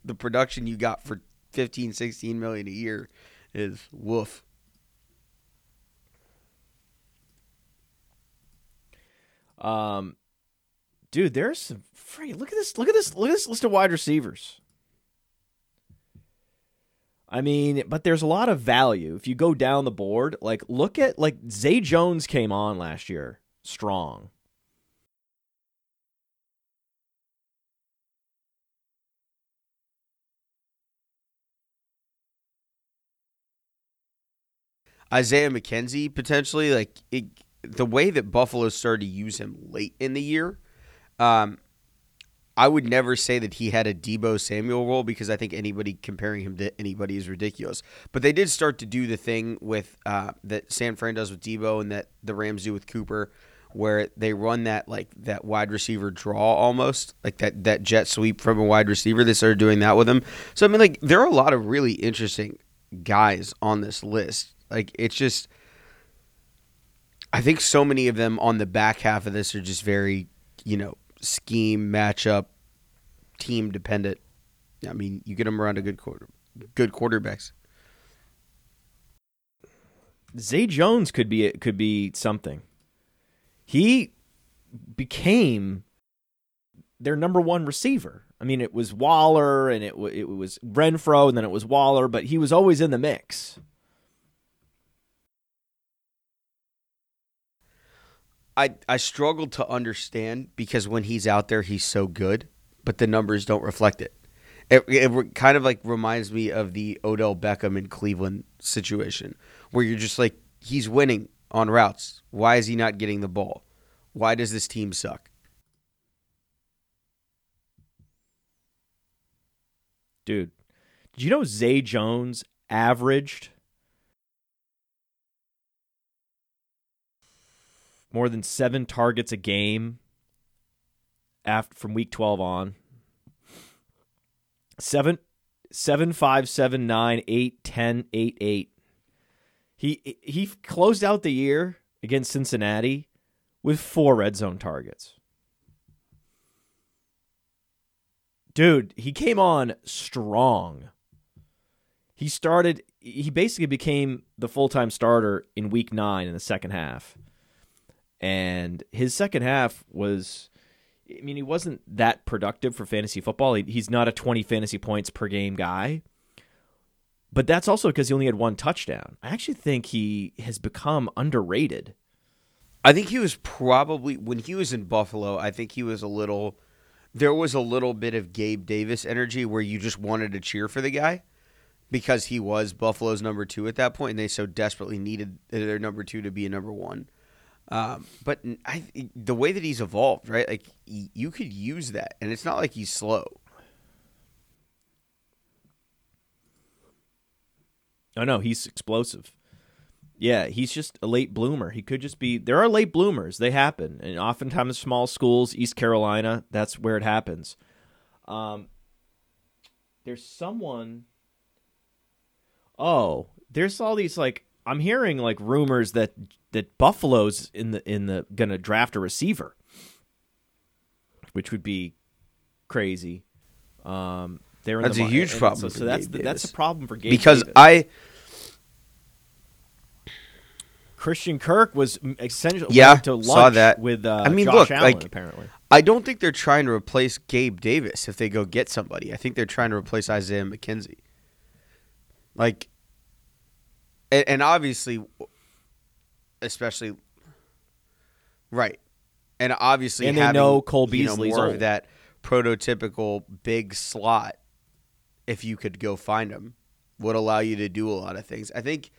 the production you got for 15, 16 million a year is woof. Um, dude, there's some free. Look at this. Look at this. Look at this list of wide receivers. I mean, but there's a lot of value if you go down the board. Like, look at like Zay Jones came on last year strong. Isaiah McKenzie potentially like it, the way that Buffalo started to use him late in the year, um, I would never say that he had a Deebo Samuel role because I think anybody comparing him to anybody is ridiculous. But they did start to do the thing with uh, that San Fran does with Debo and that the Rams do with Cooper, where they run that like that wide receiver draw almost like that that jet sweep from a wide receiver. They started doing that with him. So I mean, like there are a lot of really interesting guys on this list. Like it's just I think so many of them on the back half of this are just very, you know, scheme matchup, team dependent. I mean, you get them around a good quarter, good quarterbacks. Zay Jones could be could be something. He became their number one receiver. I mean, it was Waller and it it was Renfrow and then it was Waller, but he was always in the mix. I I struggled to understand because when he's out there, he's so good, but the numbers don't reflect it. It, it kind of like reminds me of the Odell Beckham in Cleveland situation, where you're just like, he's winning on routes. Why is he not getting the ball? Why does this team suck? Dude, did you know Zay Jones averaged more than seven targets a game after from week 12 on? Seven, seven, five, seven, nine, eight, ten, eight, eight. He he closed out the year against Cincinnati with four red zone targets. Dude, he came on strong. He started he basically became the full-time starter in week 9 in the second half. And his second half was I mean, he wasn't that productive for fantasy football. He, he's not a 20 fantasy points per game guy. But that's also because he only had one touchdown. I actually think he has become underrated. I think he was probably when he was in Buffalo. I think he was a little. There was a little bit of Gabe Davis energy where you just wanted to cheer for the guy because he was Buffalo's number two at that point, and they so desperately needed their number two to be a number one. Um, but I, the way that he's evolved, right? Like you could use that, and it's not like he's slow. Oh no, he's explosive. Yeah, he's just a late bloomer. He could just be. There are late bloomers. They happen, and oftentimes small schools, East Carolina, that's where it happens. Um, there's someone. Oh, there's all these like I'm hearing like rumors that that Buffalo's in the in the gonna draft a receiver, which would be crazy. Um, they're in that's the, a huge problem. So, so that's the, that's a problem for Gabe because Davis. I Christian Kirk was essentially Yeah, to saw that. with uh, I mean, Josh look, Allen, like- apparently. I don't think they're trying to replace Gabe Davis if they go get somebody. I think they're trying to replace Isaiah McKenzie. Like, and obviously, especially, right, and obviously, And they having, know Cole you know, Beasley's more old. of that prototypical big slot. If you could go find him, would allow you to do a lot of things. I think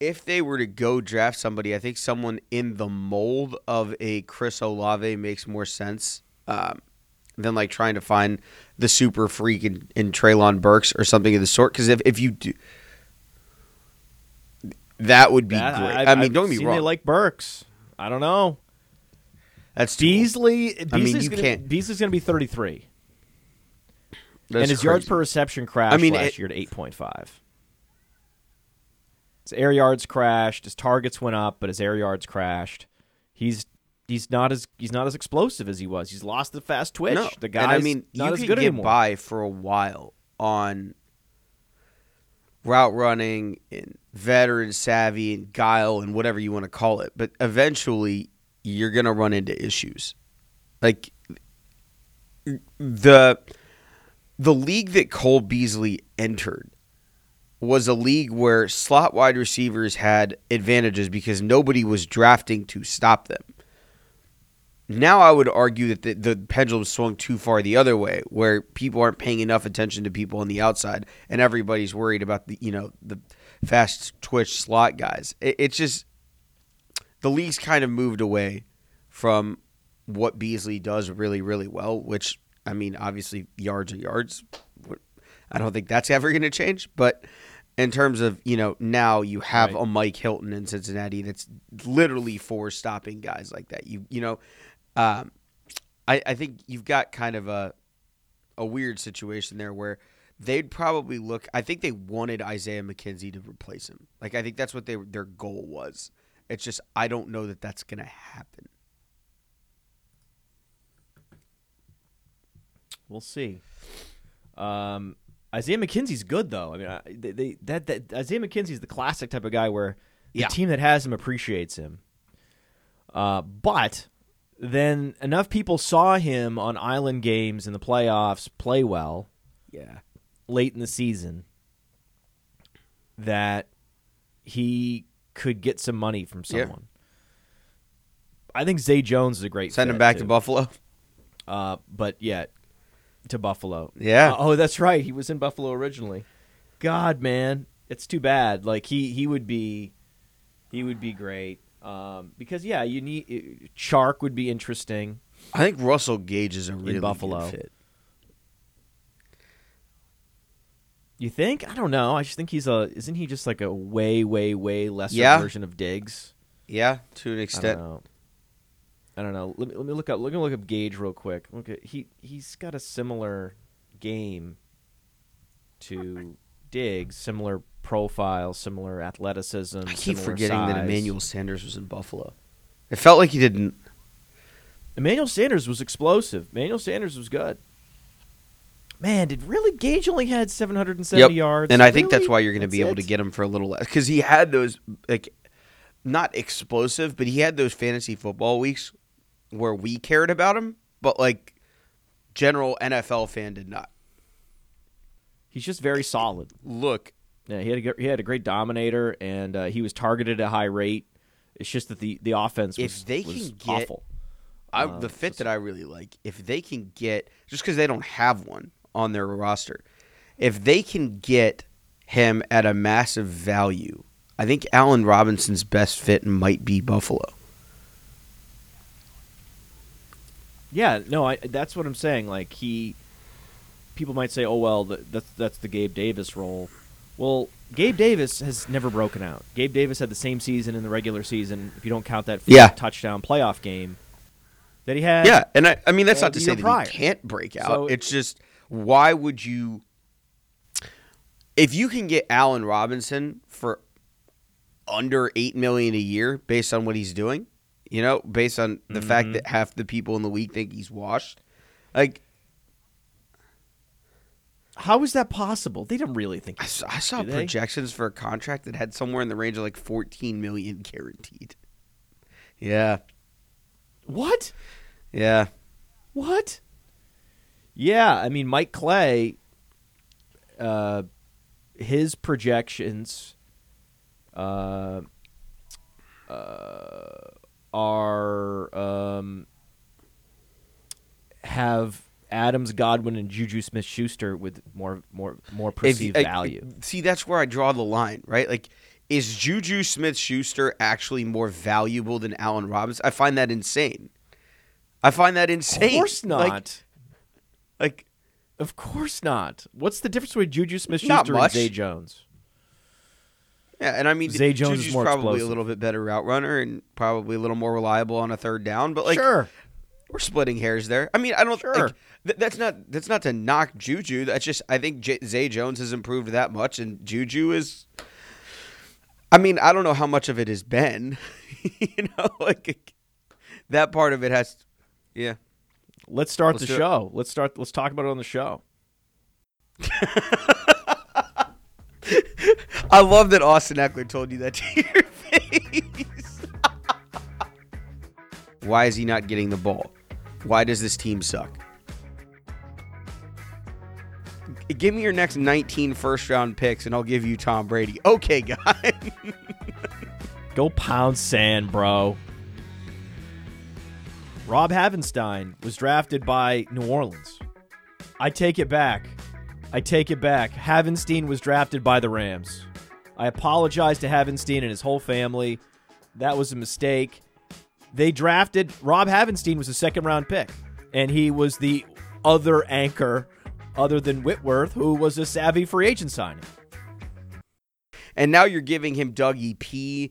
if they were to go draft somebody, I think someone in the mold of a Chris Olave makes more sense um, than like trying to find the super freak in, in Treylon Burks or something of the sort. Because if, if you do, that would be That- great. I, I, mean, I've don't get me wrong. They like Burks. I don't know. That's. Beasley. I mean, you gonna, can't- Beasley's going to be 33, That's and his yards per reception crashed I mean, last it- year to 8.5. His air yards crashed. His targets went up, but his air yards crashed. He's he's not as he's not as explosive as he was. He's lost the fast twitch. No, The guy's and I mean, not you as could good get anymore. by for a while on route running and veteran savvy and guile and whatever you want to call it, but eventually you're gonna run into issues. Like the the league that Cole Beasley entered was a league where slot wide receivers had advantages because nobody was drafting to stop them. Now I would argue that the, the pendulum swung too far the other way, where people aren't paying enough attention to people on the outside, and everybody's worried about the you know the fast twitch slot guys. It, it's just the league's kind of moved away from what Beasley does really really well, which I mean obviously yards are yards. I don't think that's ever going to change, but in terms of you know now you have Right. a Mike Hilton in Cincinnati that's literally for stopping guys like that. You you know, um, I I think you've got kind of a a weird situation there where they'd probably look. I think they wanted Isaiah McKenzie to replace him. Like I think that's what they their goal was. It's just I don't know that that's going to happen. We'll see. Um, Isaiah McKenzie's good though. I mean, I, they, they, that that Isaiah McKenzie's the classic type of guy where the Yeah. team that has him appreciates him. Uh, but then enough people saw him on island games in the playoffs play well Yeah. late in the season that he could get some money from Yeah. someone. I think Zay Jones is a great Send him back too. to Buffalo. Uh, but yeah, to Buffalo. Yeah. Oh, that's right. He was in Buffalo originally. God, man, it's too bad. Like he he would be he would be great. Um, because yeah, you need Chark would be interesting. I think Russell Gage is a really Buffalo. good fit. You think? I don't know. I just think he's a. Isn't he just like a way, way, way lesser Yeah. version of Diggs? Yeah, to an I don't extent. know. I don't know. Let me, let me look up. Let me look up Gage real quick. Look at he. He's got a similar game to Diggs. Similar profile. Similar athleticism. I keep forgetting that. Emmanuel Sanders was in Buffalo. It felt like he didn't. Emmanuel Sanders was explosive. Emmanuel Sanders was good. Man, did really Gage only had 770 Yep. yards? And I think that's why you're going to be able it? to get him for a little less because he had those like not explosive, but he had those fantasy football weeks where we cared about him, but like general NFL fan did not. He's just very solid. Look, Yeah, he had a, he had a great dominator, and uh, he was targeted at a high rate. It's just that the, the offense If was, they was can get- awful. I, Uh, the fit that I really like, if they can get just because they don't have one on their roster, if they can get him at a massive value, I think Allen Robinson's best fit might be Buffalo. Yeah, no, I, that's what I'm saying. Like he, people might say, "Oh well, th- that's that's the Gabe Davis role." Well, Gabe Davis has never broken out. Gabe Davis had the same season in the regular season, if you don't count that Yeah. touchdown playoff game that he had. Yeah, and I, I mean that's not to say that prior. he can't break out. So- it's just why would you if you can get Allen Robinson for under eight million a year based on what he's doing, you know, based on the fact Mhm. that half the people in the league think he's washed, like How is that possible? They don't really think. I saw, I saw projections for a contract that had somewhere in the range of like fourteen million guaranteed. Yeah, What? yeah. What? Yeah, I mean Mike Clay. Uh, his projections. Uh, uh, are um, have Adams, Godwin, and Juju Smith Schuster with more more more If- perceived I- value. See, that's where I draw the line, right? Like, is Juju Smith Schuster actually more valuable than Allen Robinson? I find that insane. I find that insane. Of course not. Like, like of course not. What's the difference between Juju Smith Schuster and. Zay Jones? yeah, and I mean, Zay Jones is Juju's more probably explosive. a little bit better route runner and probably a little more reliable on a third down. But like, sure. We're splitting hairs there. I mean, I don't. Sure. Like, th- that's not. That's not to knock Juju. That's just. I think J- Zay Jones has improved that much, and Juju is. I mean, I don't know how much of it has been. you know, like that part of it has. Yeah. Let's start Let's the do it. show. Let's start. Let's talk about it on the show. I love that Austin Ekeler told you that to your face. Why is he not getting the ball? Why does this team suck? Give me your next 19 first round picks and I'll give you Tom Brady. Okay, guy. Go pound sand, bro. Rob Havenstein was drafted by New Orleans. I take it back. I take it back. Havenstein was drafted by the Rams. I apologize to Havenstein and his whole family. That was a mistake. They drafted Rob Havenstein was a second round pick, and he was the other anchor other than Whitworth, who was a savvy free agent signing. and now you're giving him Dougie P.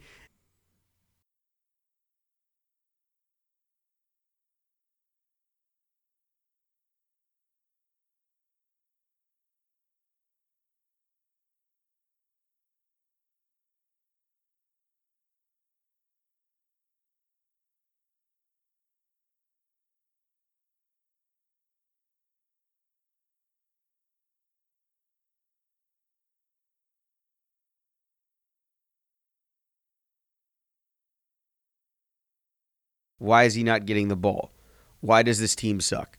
Why is he not getting the ball? Why does this team suck?